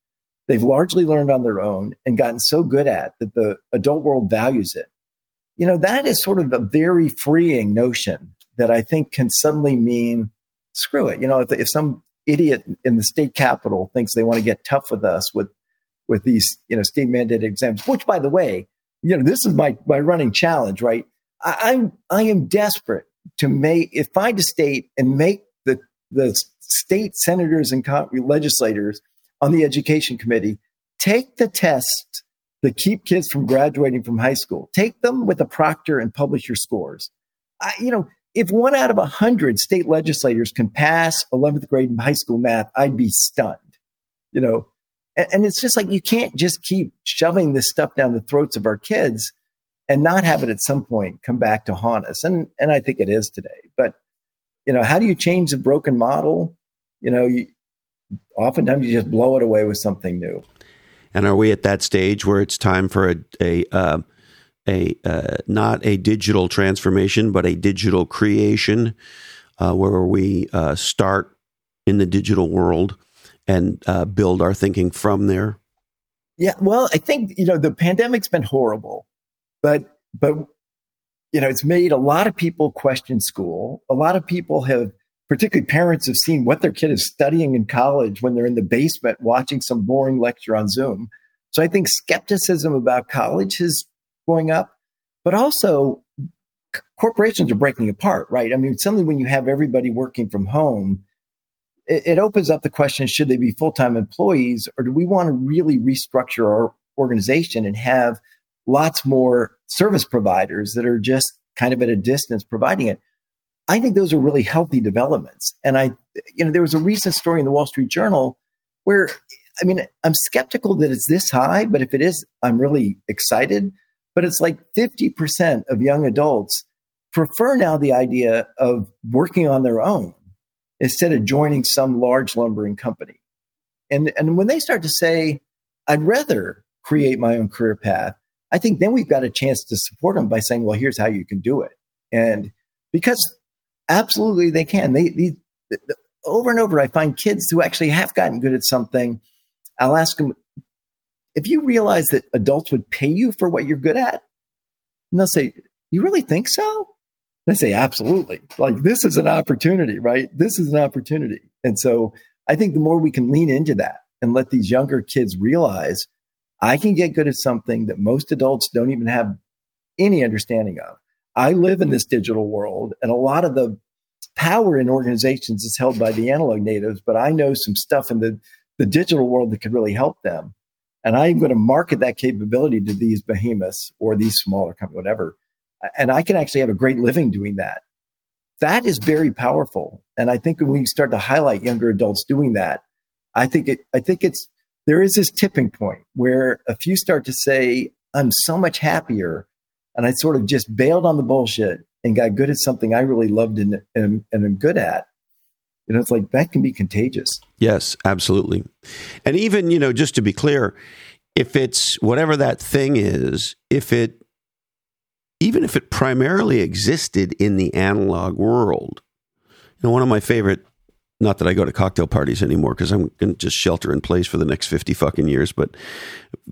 they've largely learned on their own and gotten so good at that the adult world values it. You know, that is sort of a very freeing notion that I think can suddenly mean screw it. You know, if, if some idiot in the state capitol thinks they want to get tough with us with with these, you know, state mandated exams, which by the way, you know, this is my my running challenge, right? I, I'm I am desperate to make if find a state and make the the state senators and legislators on the education committee take the test that keep kids from graduating from high school. Take them with a proctor and publish your scores. I, you know, if one out of a hundred state legislators can pass 11th grade in high school math, I'd be stunned. You know, and, and it's just like you can't just keep shoving this stuff down the throats of our kids and not have it at some point come back to haunt us. And and I think it is today. But you know, how do you change the broken model? You know, you, oftentimes you just blow it away with something new. And are we at that stage where it's time for a a uh, a uh, not a digital transformation, but a digital creation, uh, where we uh, start in the digital world and uh, build our thinking from there? Yeah, well, I think you know the pandemic's been horrible, but but you know, it's made a lot of people question school. A lot of people have, particularly parents, have seen what their kid is studying in college when they're in the basement watching some boring lecture on Zoom. So I think skepticism about college is going up, but also corporations are breaking apart, right? I mean, suddenly when you have everybody working from home, it, it opens up the question should they be full time employees or do we want to really restructure our organization and have lots more service providers that are just kind of at a distance providing it. I think those are really healthy developments. And I, you know, there was a recent story in the Wall Street Journal where, I mean, I'm skeptical that it's this high, but if it is, I'm really excited. But it's like 50% of young adults prefer now the idea of working on their own instead of joining some large lumbering company. And, and when they start to say, I'd rather create my own career path, I think then we've got a chance to support them by saying, well, here's how you can do it. And because absolutely they can. They, they, over and over, I find kids who actually have gotten good at something. I'll ask them, if you realize that adults would pay you for what you're good at, and they'll say, You really think so? And I say, Absolutely. Like, this is an opportunity, right? This is an opportunity. And so I think the more we can lean into that and let these younger kids realize I can get good at something that most adults don't even have any understanding of. I live in this mm-hmm. digital world, and a lot of the power in organizations is held by the analog natives, but I know some stuff in the, the digital world that could really help them. And I'm going to market that capability to these behemoths or these smaller companies, whatever. And I can actually have a great living doing that. That is very powerful. And I think when we start to highlight younger adults doing that, I think it, I think it's, there is this tipping point where a few start to say, I'm so much happier. And I sort of just bailed on the bullshit and got good at something I really loved and, and, and am good at. You know, it's like that can be contagious. Yes, absolutely. And even, you know, just to be clear, if it's whatever that thing is, if it, even if it primarily existed in the analog world, you know, one of my favorite, not that I go to cocktail parties anymore because I'm going to just shelter in place for the next 50 fucking years, but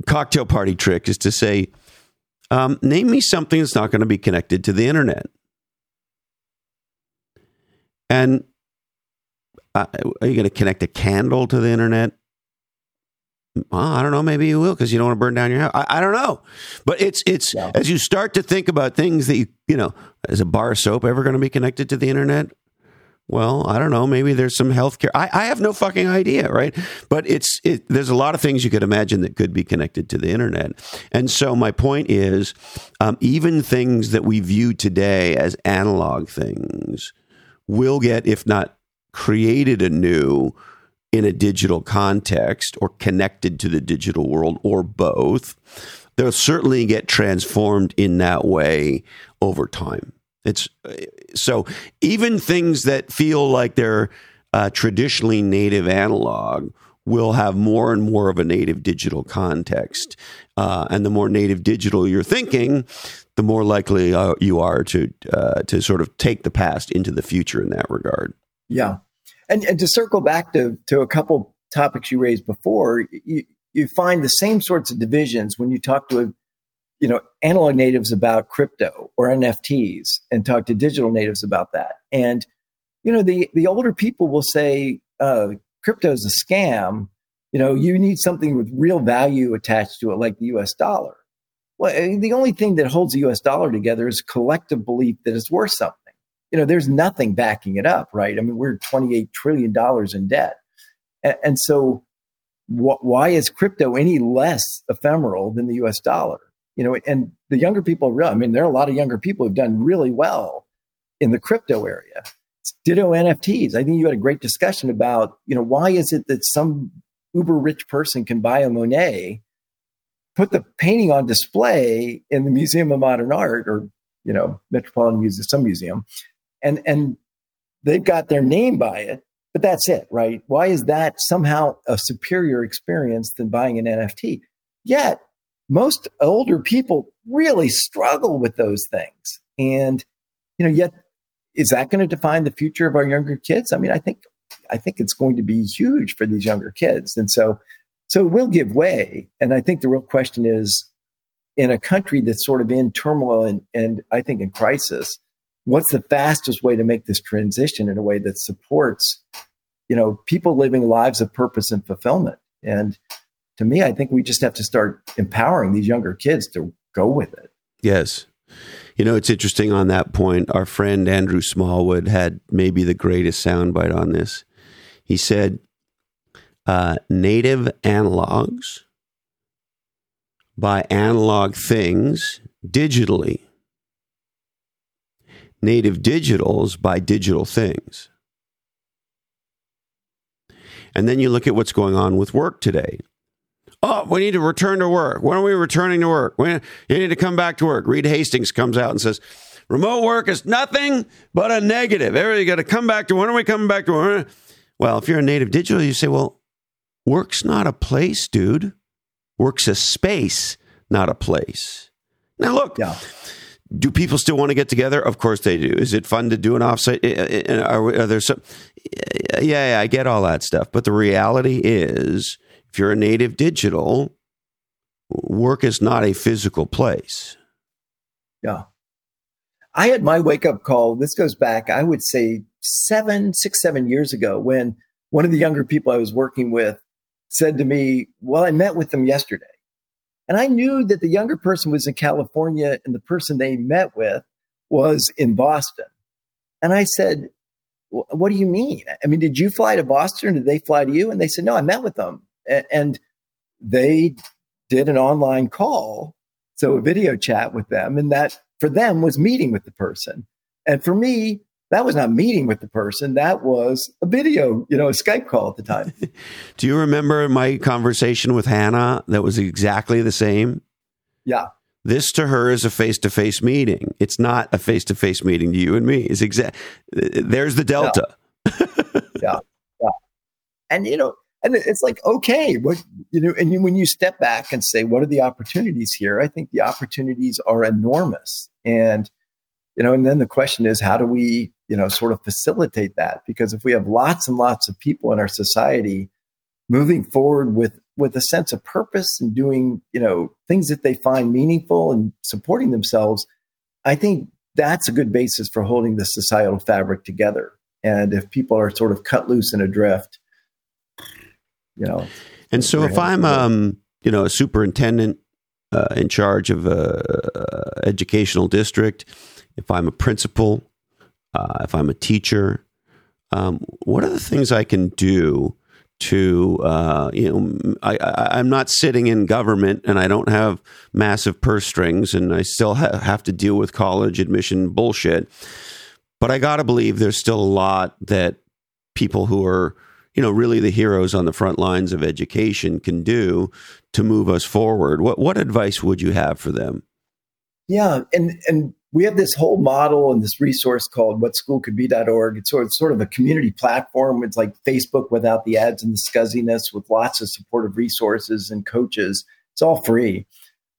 cocktail party trick is to say, um, name me something that's not going to be connected to the internet. And uh, are you going to connect a candle to the internet? Well, I don't know. Maybe you will because you don't want to burn down your house. I, I don't know, but it's it's yeah. as you start to think about things that you you know, is a bar of soap ever going to be connected to the internet? Well, I don't know. Maybe there's some healthcare. I, I have no fucking idea, right? But it's it, there's a lot of things you could imagine that could be connected to the internet. And so my point is, um, even things that we view today as analog things will get, if not created anew, in a digital context or connected to the digital world or both. They'll certainly get transformed in that way over time. It's so even things that feel like they're uh, traditionally native analog will have more and more of a native digital context. Uh, and the more native digital you're thinking, the more likely uh, you are to uh, to sort of take the past into the future in that regard. Yeah, and and to circle back to to a couple topics you raised before, you you find the same sorts of divisions when you talk to you know analog natives about crypto or NFTs and talk to digital natives about that. And you know the the older people will say uh, crypto is a scam. You know you need something with real value attached to it, like the U.S. dollar. Well, the only thing that holds the U.S. dollar together is collective belief that it's worth something. You know, there's nothing backing it up, right? I mean, we're 28 trillion dollars in debt, and, and so wh- why is crypto any less ephemeral than the U.S. dollar? You know, and the younger people, I mean, there are a lot of younger people who've done really well in the crypto area. Ditto NFTs. I think you had a great discussion about, you know, why is it that some uber rich person can buy a Monet put the painting on display in the Museum of Modern Art or you know Metropolitan Museum, some museum, and and they've got their name by it, but that's it, right? Why is that somehow a superior experience than buying an NFT? Yet most older people really struggle with those things, and you know, yet is that going to define the future of our younger kids? I mean, I think I think it's going to be huge for these younger kids, and so so it will give way. And I think the real question is in a country that's sort of in turmoil and, and I think in crisis, what's the fastest way to make this transition in a way that supports, you know, people living lives of purpose and fulfillment? And to me, I think we just have to start empowering these younger kids to go with it. Yes. You know, it's interesting on that point. Our friend Andrew Smallwood had maybe the greatest soundbite on this. He said, uh, native analogs buy analog things digitally, native digitals buy digital things. And then you look at what's going on with work today. Oh, we need to return to work. When are we returning to work? When you need to come back to work. Reed Hastings comes out and says, remote work is nothing but a negative. Everybody got to come back to when are we coming back to work? Well, if you're a native digital, you say, well, Work's not a place, dude. Work's a space, not a place. Now, look, yeah. do people still want to get together? Of course they do. Is it fun to do an offsite? Are, are there some? Yeah, yeah, I get all that stuff. But the reality is, if you're a native digital, work is not a physical place. Yeah. I had my wake up call. This goes back, I would say seven, six, seven years ago when one of the younger people I was working with said to me, Well, I met with them yesterday. And I knew that the younger person was in California and the person they met with was in Boston. And I said, What do you mean? I mean, did you fly to Boston? Did they fly to you? And they said, No, I met with them. And they did an online call, so a video chat with them. And that for them was meeting with the person. And for me, that was not meeting with the person. That was a video, you know, a Skype call at the time. Do you remember my conversation with Hannah that was exactly the same? Yeah. This to her is a face to face meeting. It's not a face to face meeting to you and me. It's exact. There's the delta. Yeah. yeah. yeah. And, you know, and it's like, okay, what, you know, and you, when you step back and say, what are the opportunities here? I think the opportunities are enormous. And, you know, and then the question is, how do we, you know, sort of facilitate that? Because if we have lots and lots of people in our society moving forward with with a sense of purpose and doing, you know, things that they find meaningful and supporting themselves, I think that's a good basis for holding the societal fabric together. And if people are sort of cut loose and adrift, you know. And so if I'm, um, you know, a superintendent uh, in charge of a, a educational district, if I'm a principal, uh, if I'm a teacher, um, what are the things I can do to, uh, you know, I, I, am not sitting in government and I don't have massive purse strings and I still ha- have to deal with college admission bullshit. But I got to believe there's still a lot that people who are, you know, really the heroes on the front lines of education can do to move us forward. What, what advice would you have for them? Yeah. And, and we have this whole model and this resource called whatschoolcouldbe.org. It's sort of, sort of a community platform. It's like Facebook without the ads and the scuzziness with lots of supportive resources and coaches. It's all free.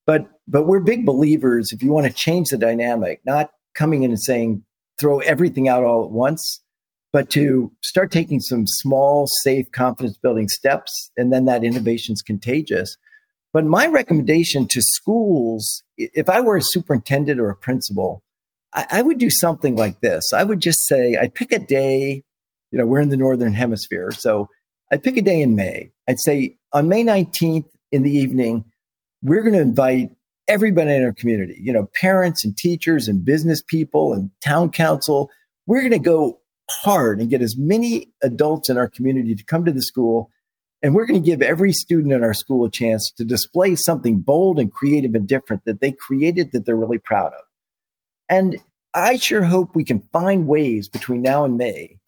But but we're big believers if you want to change the dynamic, not coming in and saying throw everything out all at once, but to start taking some small, safe, confidence building steps, and then that innovation is contagious. But my recommendation to schools, if I were a superintendent or a principal, I, I would do something like this. I would just say, I'd pick a day, you know, we're in the Northern Hemisphere. So I'd pick a day in May. I'd say on May 19th in the evening, we're going to invite everybody in our community, you know, parents and teachers and business people and town council. We're going to go hard and get as many adults in our community to come to the school and we're going to give every student in our school a chance to display something bold and creative and different that they created that they're really proud of. And I sure hope we can find ways between now and May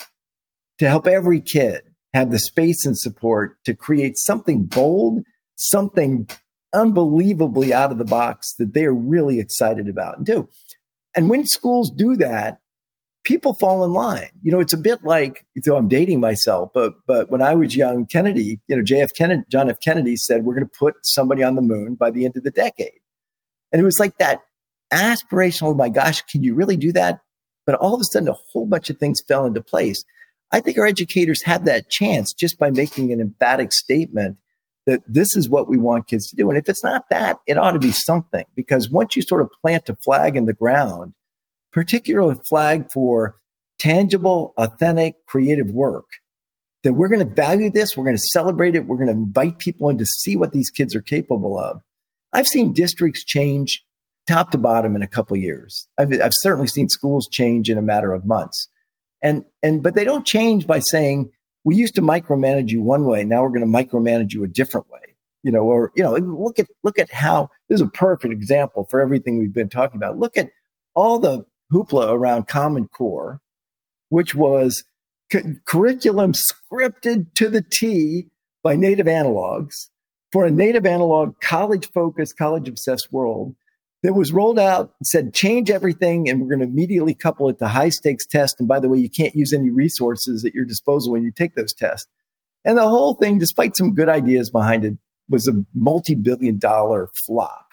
to help every kid have the space and support to create something bold, something unbelievably out of the box that they are really excited about and do. And when schools do that, people fall in line. You know, it's a bit like, though I'm dating myself, but but when I was young, Kennedy, you know, JF Kennedy, John F. Kennedy said we're going to put somebody on the moon by the end of the decade, and it was like that aspirational. Oh my gosh, can you really do that? But all of a sudden, a whole bunch of things fell into place. I think our educators have that chance just by making an emphatic statement that this is what we want kids to do. And if it's not that, it ought to be something because once you sort of plant a flag in the ground particularly flag for tangible, authentic, creative work. That we're going to value this, we're going to celebrate it, we're going to invite people in to see what these kids are capable of. I've seen districts change top to bottom in a couple years. I've, I've certainly seen schools change in a matter of months. And, and, but they don't change by saying, we used to micromanage you one way. Now we're going to micromanage you a different way. You know, or, you know, look at, look at how this is a perfect example for everything we've been talking about. Look at all the hoopla around Common Core, which was cu- curriculum scripted to the T by native analogs for a native analog college focused, college obsessed world that was rolled out and said, change everything, and we're going to immediately couple it to high stakes tests. And by the way, you can't use any resources at your disposal when you take those tests. And the whole thing, despite some good ideas behind it, was a multi billion dollar flop.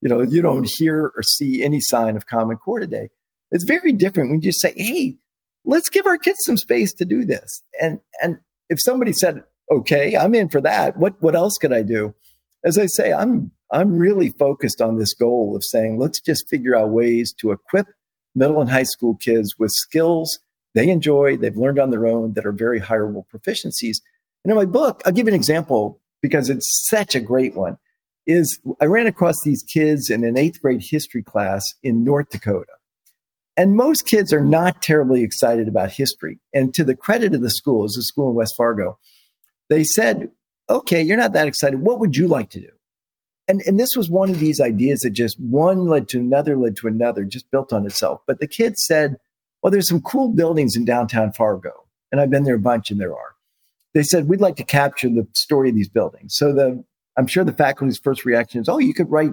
You know, you don't hear or see any sign of Common Core today. It's very different when you just say, "Hey, let's give our kids some space to do this." And and if somebody said, "Okay, I'm in for that. What what else could I do?" As I say, I'm I'm really focused on this goal of saying, let's just figure out ways to equip middle and high school kids with skills they enjoy, they've learned on their own that are very hireable proficiencies. And in my book, I'll give an example because it's such a great one. Is I ran across these kids in an eighth grade history class in North Dakota. And most kids are not terribly excited about history. And to the credit of the school, as a school in West Fargo, they said, okay, you're not that excited. What would you like to do? And, and this was one of these ideas that just one led to another, led to another, just built on itself. But the kids said, well, there's some cool buildings in downtown Fargo. And I've been there a bunch, and there are. They said, we'd like to capture the story of these buildings. So the I'm sure the faculty's first reaction is, oh, you could write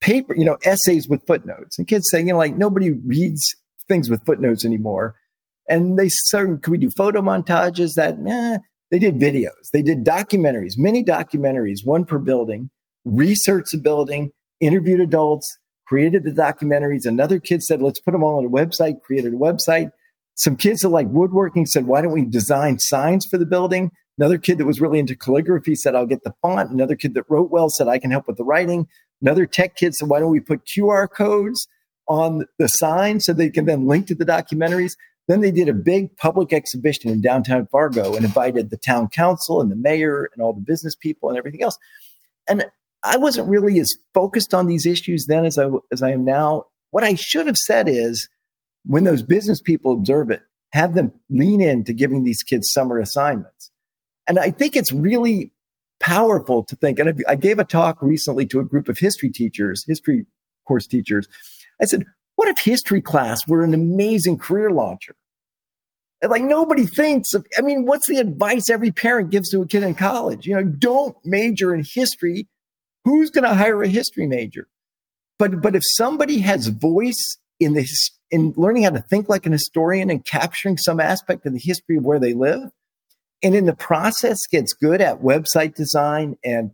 paper, you know, essays with footnotes. And kids saying, you know, like nobody reads things with footnotes anymore. And they said, could we do photo montages? That, eh. They did videos. They did documentaries, many documentaries, one per building, researched the building, interviewed adults, created the documentaries. Another kid said, let's put them all on a website, created a website. Some kids that like woodworking said, why don't we design signs for the building? Another kid that was really into calligraphy said, I'll get the font. Another kid that wrote well said, I can help with the writing. Another tech kid said, why don't we put QR codes on the sign so they can then link to the documentaries? Then they did a big public exhibition in downtown Fargo and invited the town council and the mayor and all the business people and everything else. And I wasn't really as focused on these issues then as I, as I am now. What I should have said is when those business people observe it, have them lean into giving these kids summer assignments. And I think it's really powerful to think. And I gave a talk recently to a group of history teachers, history course teachers. I said, what if history class were an amazing career launcher? Like nobody thinks of, I mean, what's the advice every parent gives to a kid in college? You know, don't major in history. Who's going to hire a history major? But, but if somebody has voice in this, in learning how to think like an historian and capturing some aspect of the history of where they live, and in the process gets good at website design and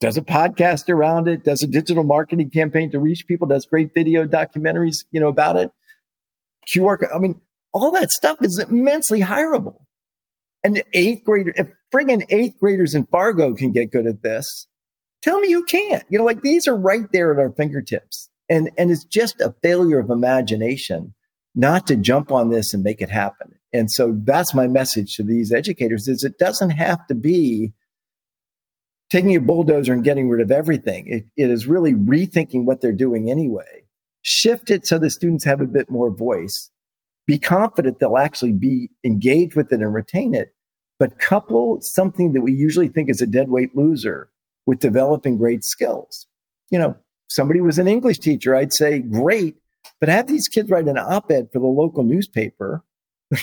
does a podcast around it, does a digital marketing campaign to reach people, does great video documentaries, you know, about it. QR, I mean, all that stuff is immensely hireable. And eighth grader, if friggin' eighth graders in Fargo can get good at this, tell me you can't. You know, like these are right there at our fingertips. And, and it's just a failure of imagination not to jump on this and make it happen. And so that's my message to these educators is it doesn't have to be taking a bulldozer and getting rid of everything. It, it is really rethinking what they're doing anyway. Shift it so the students have a bit more voice. Be confident they'll actually be engaged with it and retain it, but couple something that we usually think is a dead weight loser with developing great skills. You know, somebody was an English teacher, I'd say great, but have these kids write an op-ed for the local newspaper,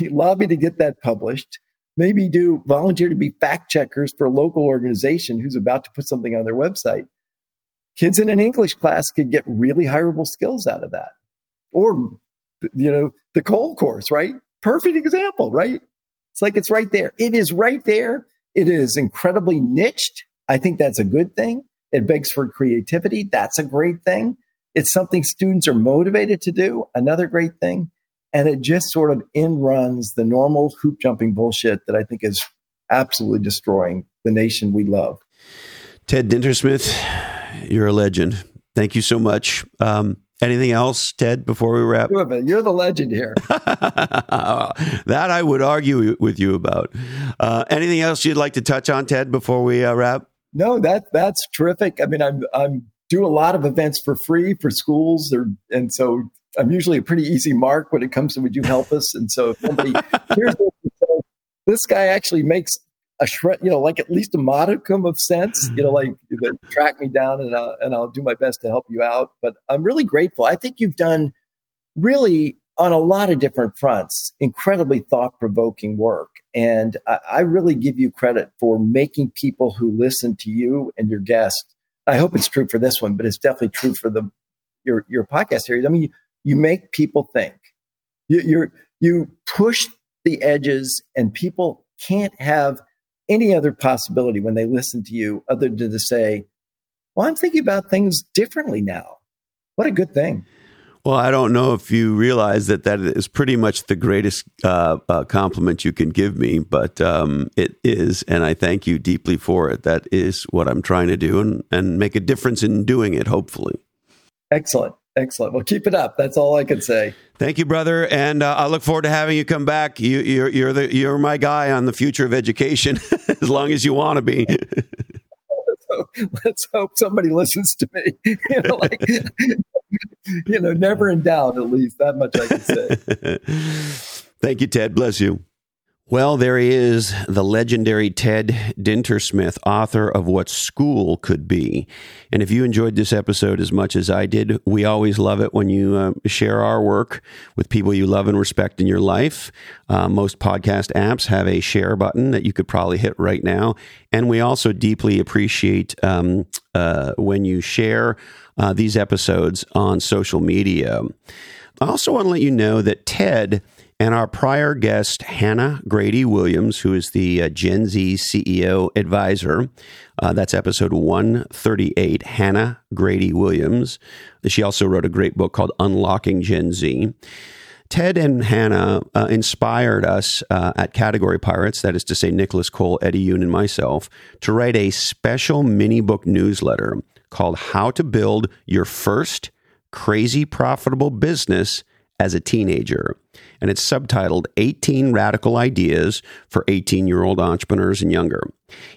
lobby to get that published, maybe do volunteer to be fact checkers for a local organization who's about to put something on their website. Kids in an English class could get really hireable skills out of that. Or, you know, the Cole course, right? Perfect example, right? It's like it's right there. It is right there. It is incredibly niched. I think that's a good thing. It begs for creativity. That's a great thing. It's something students are motivated to do. Another great thing. And it just sort of in runs the normal hoop jumping bullshit that I think is absolutely destroying the nation we love. Ted Dintersmith, you're a legend. Thank you so much. Um, anything else, Ted, before we wrap? You're the legend here. that I would argue with you about. Uh, anything else you'd like to touch on, Ted, before we uh, wrap? No, that that's terrific. I mean, I'm I'm do a lot of events for free for schools, or, and so I'm usually a pretty easy mark when it comes to would you help us? And so if somebody here's this guy actually makes a shred, you know, like at least a modicum of sense, you know, like mm-hmm. track me down and I'll, and I'll do my best to help you out. But I'm really grateful. I think you've done really on a lot of different fronts, incredibly thought provoking work. And I, I, really give you credit for making people who listen to you and your guests. I hope it's true for this one, but it's definitely true for the your your podcast series. I mean, you make people think. You, you're, you push the edges, and people can't have any other possibility when they listen to you other than to say, Well, I'm thinking about things differently now. What a good thing. Well, I don't know if you realize that that is pretty much the greatest uh, uh, compliment you can give me, but um, it is, and I thank you deeply for it. That is what I'm trying to do, and, and make a difference in doing it. Hopefully, excellent. Excellent. Well, keep it up. That's all I can say. Thank you, brother, and uh, I look forward to having you come back. You, you're you're the you're my guy on the future of education, as long as you want to be. let's, hope, somebody listens to me. you know, like you know, never in doubt. At least that much I can say. Thank you, Ted. Bless you. Well, there he is, the legendary Ted Dintersmith, author of What School Could Be. And if you enjoyed this episode as much as I did, we always love it when you uh, share our work with people you love and respect in your life. Uh, most podcast apps have a share button that you could probably hit right now. And we also deeply appreciate um, uh, when you share uh, these episodes on social media. I also want to let you know that Ted and our prior guest, Hannah Grady Williams, who is the uh, Gen Z CEO advisor, uh, that's episode 138, Hannah Grady Williams. She also wrote a great book called Unlocking Gen Z. Ted and Hannah uh, inspired us uh, at Category Pirates, that is to say, Nicolas Cole, Eddie Yoon, and myself, to write a special mini book newsletter called How to Build Your First Crazy Profitable Business as a Teenager and it's subtitled 18 Radical Ideas for 18 year old entrepreneurs and younger.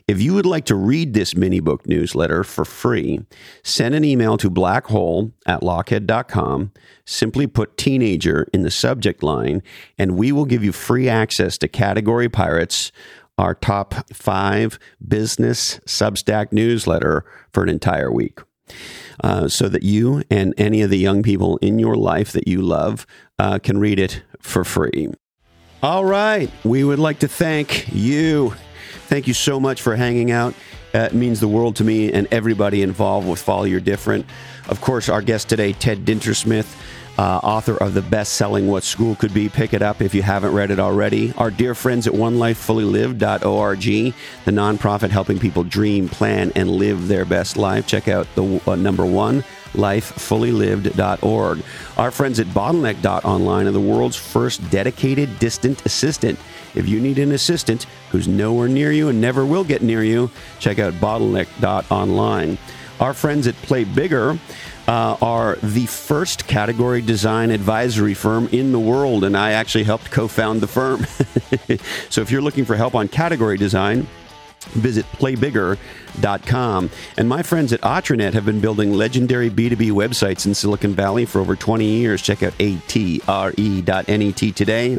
If you would like to read this mini book newsletter for free, send an email to blackhole at lochhead.com. Simply put teenager in the subject line, and we will give you free access to Category Pirates, our top five business Substack newsletter for an entire week. Uh, so that you and any of the young people in your life that you love uh, can read it for free. All right. We would like to thank you. Thank you so much for hanging out. Uh, it means the world to me and everybody involved with Follow Your Different. Of course, our guest today, Ted Dintersmith uh, author of the best selling What School Could Be. Pick it up if you haven't read it already. Our dear friends at onelifefullylived.org, the nonprofit helping people dream, plan, and live their best life. Check out the uh, number one lifefullylived.org. Our friends at bottleneck.online are the world's first dedicated distant assistant. If you need an assistant who's nowhere near you and never will get near you, check out bottleneck.online. Our friends at Play Bigger uh, are the first category design advisory firm in the world, and I actually helped co found the firm. so if you're looking for help on category design, visit playbigger.com. And my friends at Atrenet have been building legendary B2B websites in Silicon Valley for over 20 years. Check out atre.net today.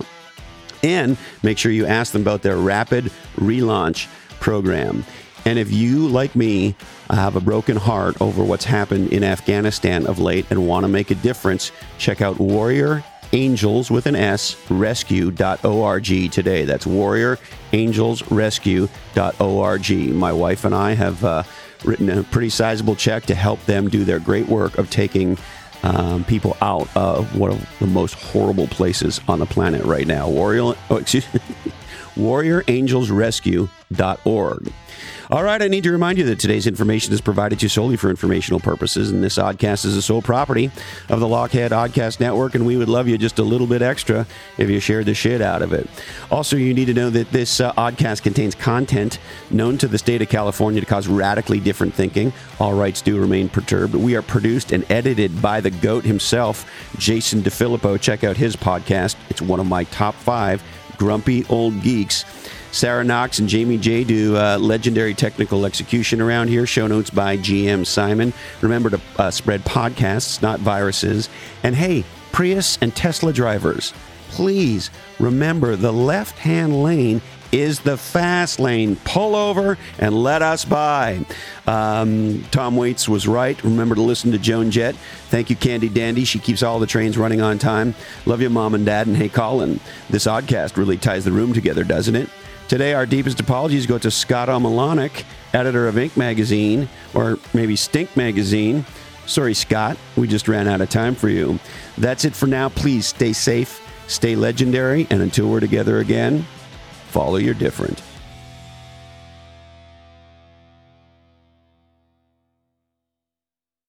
And make sure you ask them about their rapid relaunch program. And if you, like me, have a broken heart over what's happened in Afghanistan of late and want to make a difference, check out Warrior Angels with an S rescue.org today. That's Warrior Angels Rescue.org. My wife and I have uh, written a pretty sizable check to help them do their great work of taking um, people out of one of the most horrible places on the planet right now. Warrior, oh, excuse WarriorAngelsRescue.org. All right, I need to remind you that today's information is provided to you solely for informational purposes, and this oddcast is the sole property of the Lochhead Oddcast Network, and we would love you just a little bit extra if you shared the shit out of it. Also, you need to know that this uh, oddcast contains content known to the state of California to cause radically different thinking. All rights do remain perturbed. We are produced and edited by the GOAT himself, Jason DeFilippo. Check out his podcast. It's one of my top five grumpy old geeks. Sarah Knox and Jamie J do uh, legendary technical execution around here. Show notes by GM Simon. Remember to uh, spread podcasts, not viruses. And hey, Prius and Tesla drivers, please remember the left hand lane is the fast lane. Pull over and let us by. Um, Tom Waits was right. Remember to listen to Joan Jett. Thank you, Candy Dandy. She keeps all the trains running on time. Love you, Mom and Dad. And hey, Colin, this oddcast really ties the room together, doesn't it? Today, our deepest apologies go to Scott Omelianuk, editor of Inc. magazine, or maybe Stink magazine. Sorry, Scott, we just ran out of time for you. That's it for now. Please stay safe, stay legendary, and until we're together again, follow your different.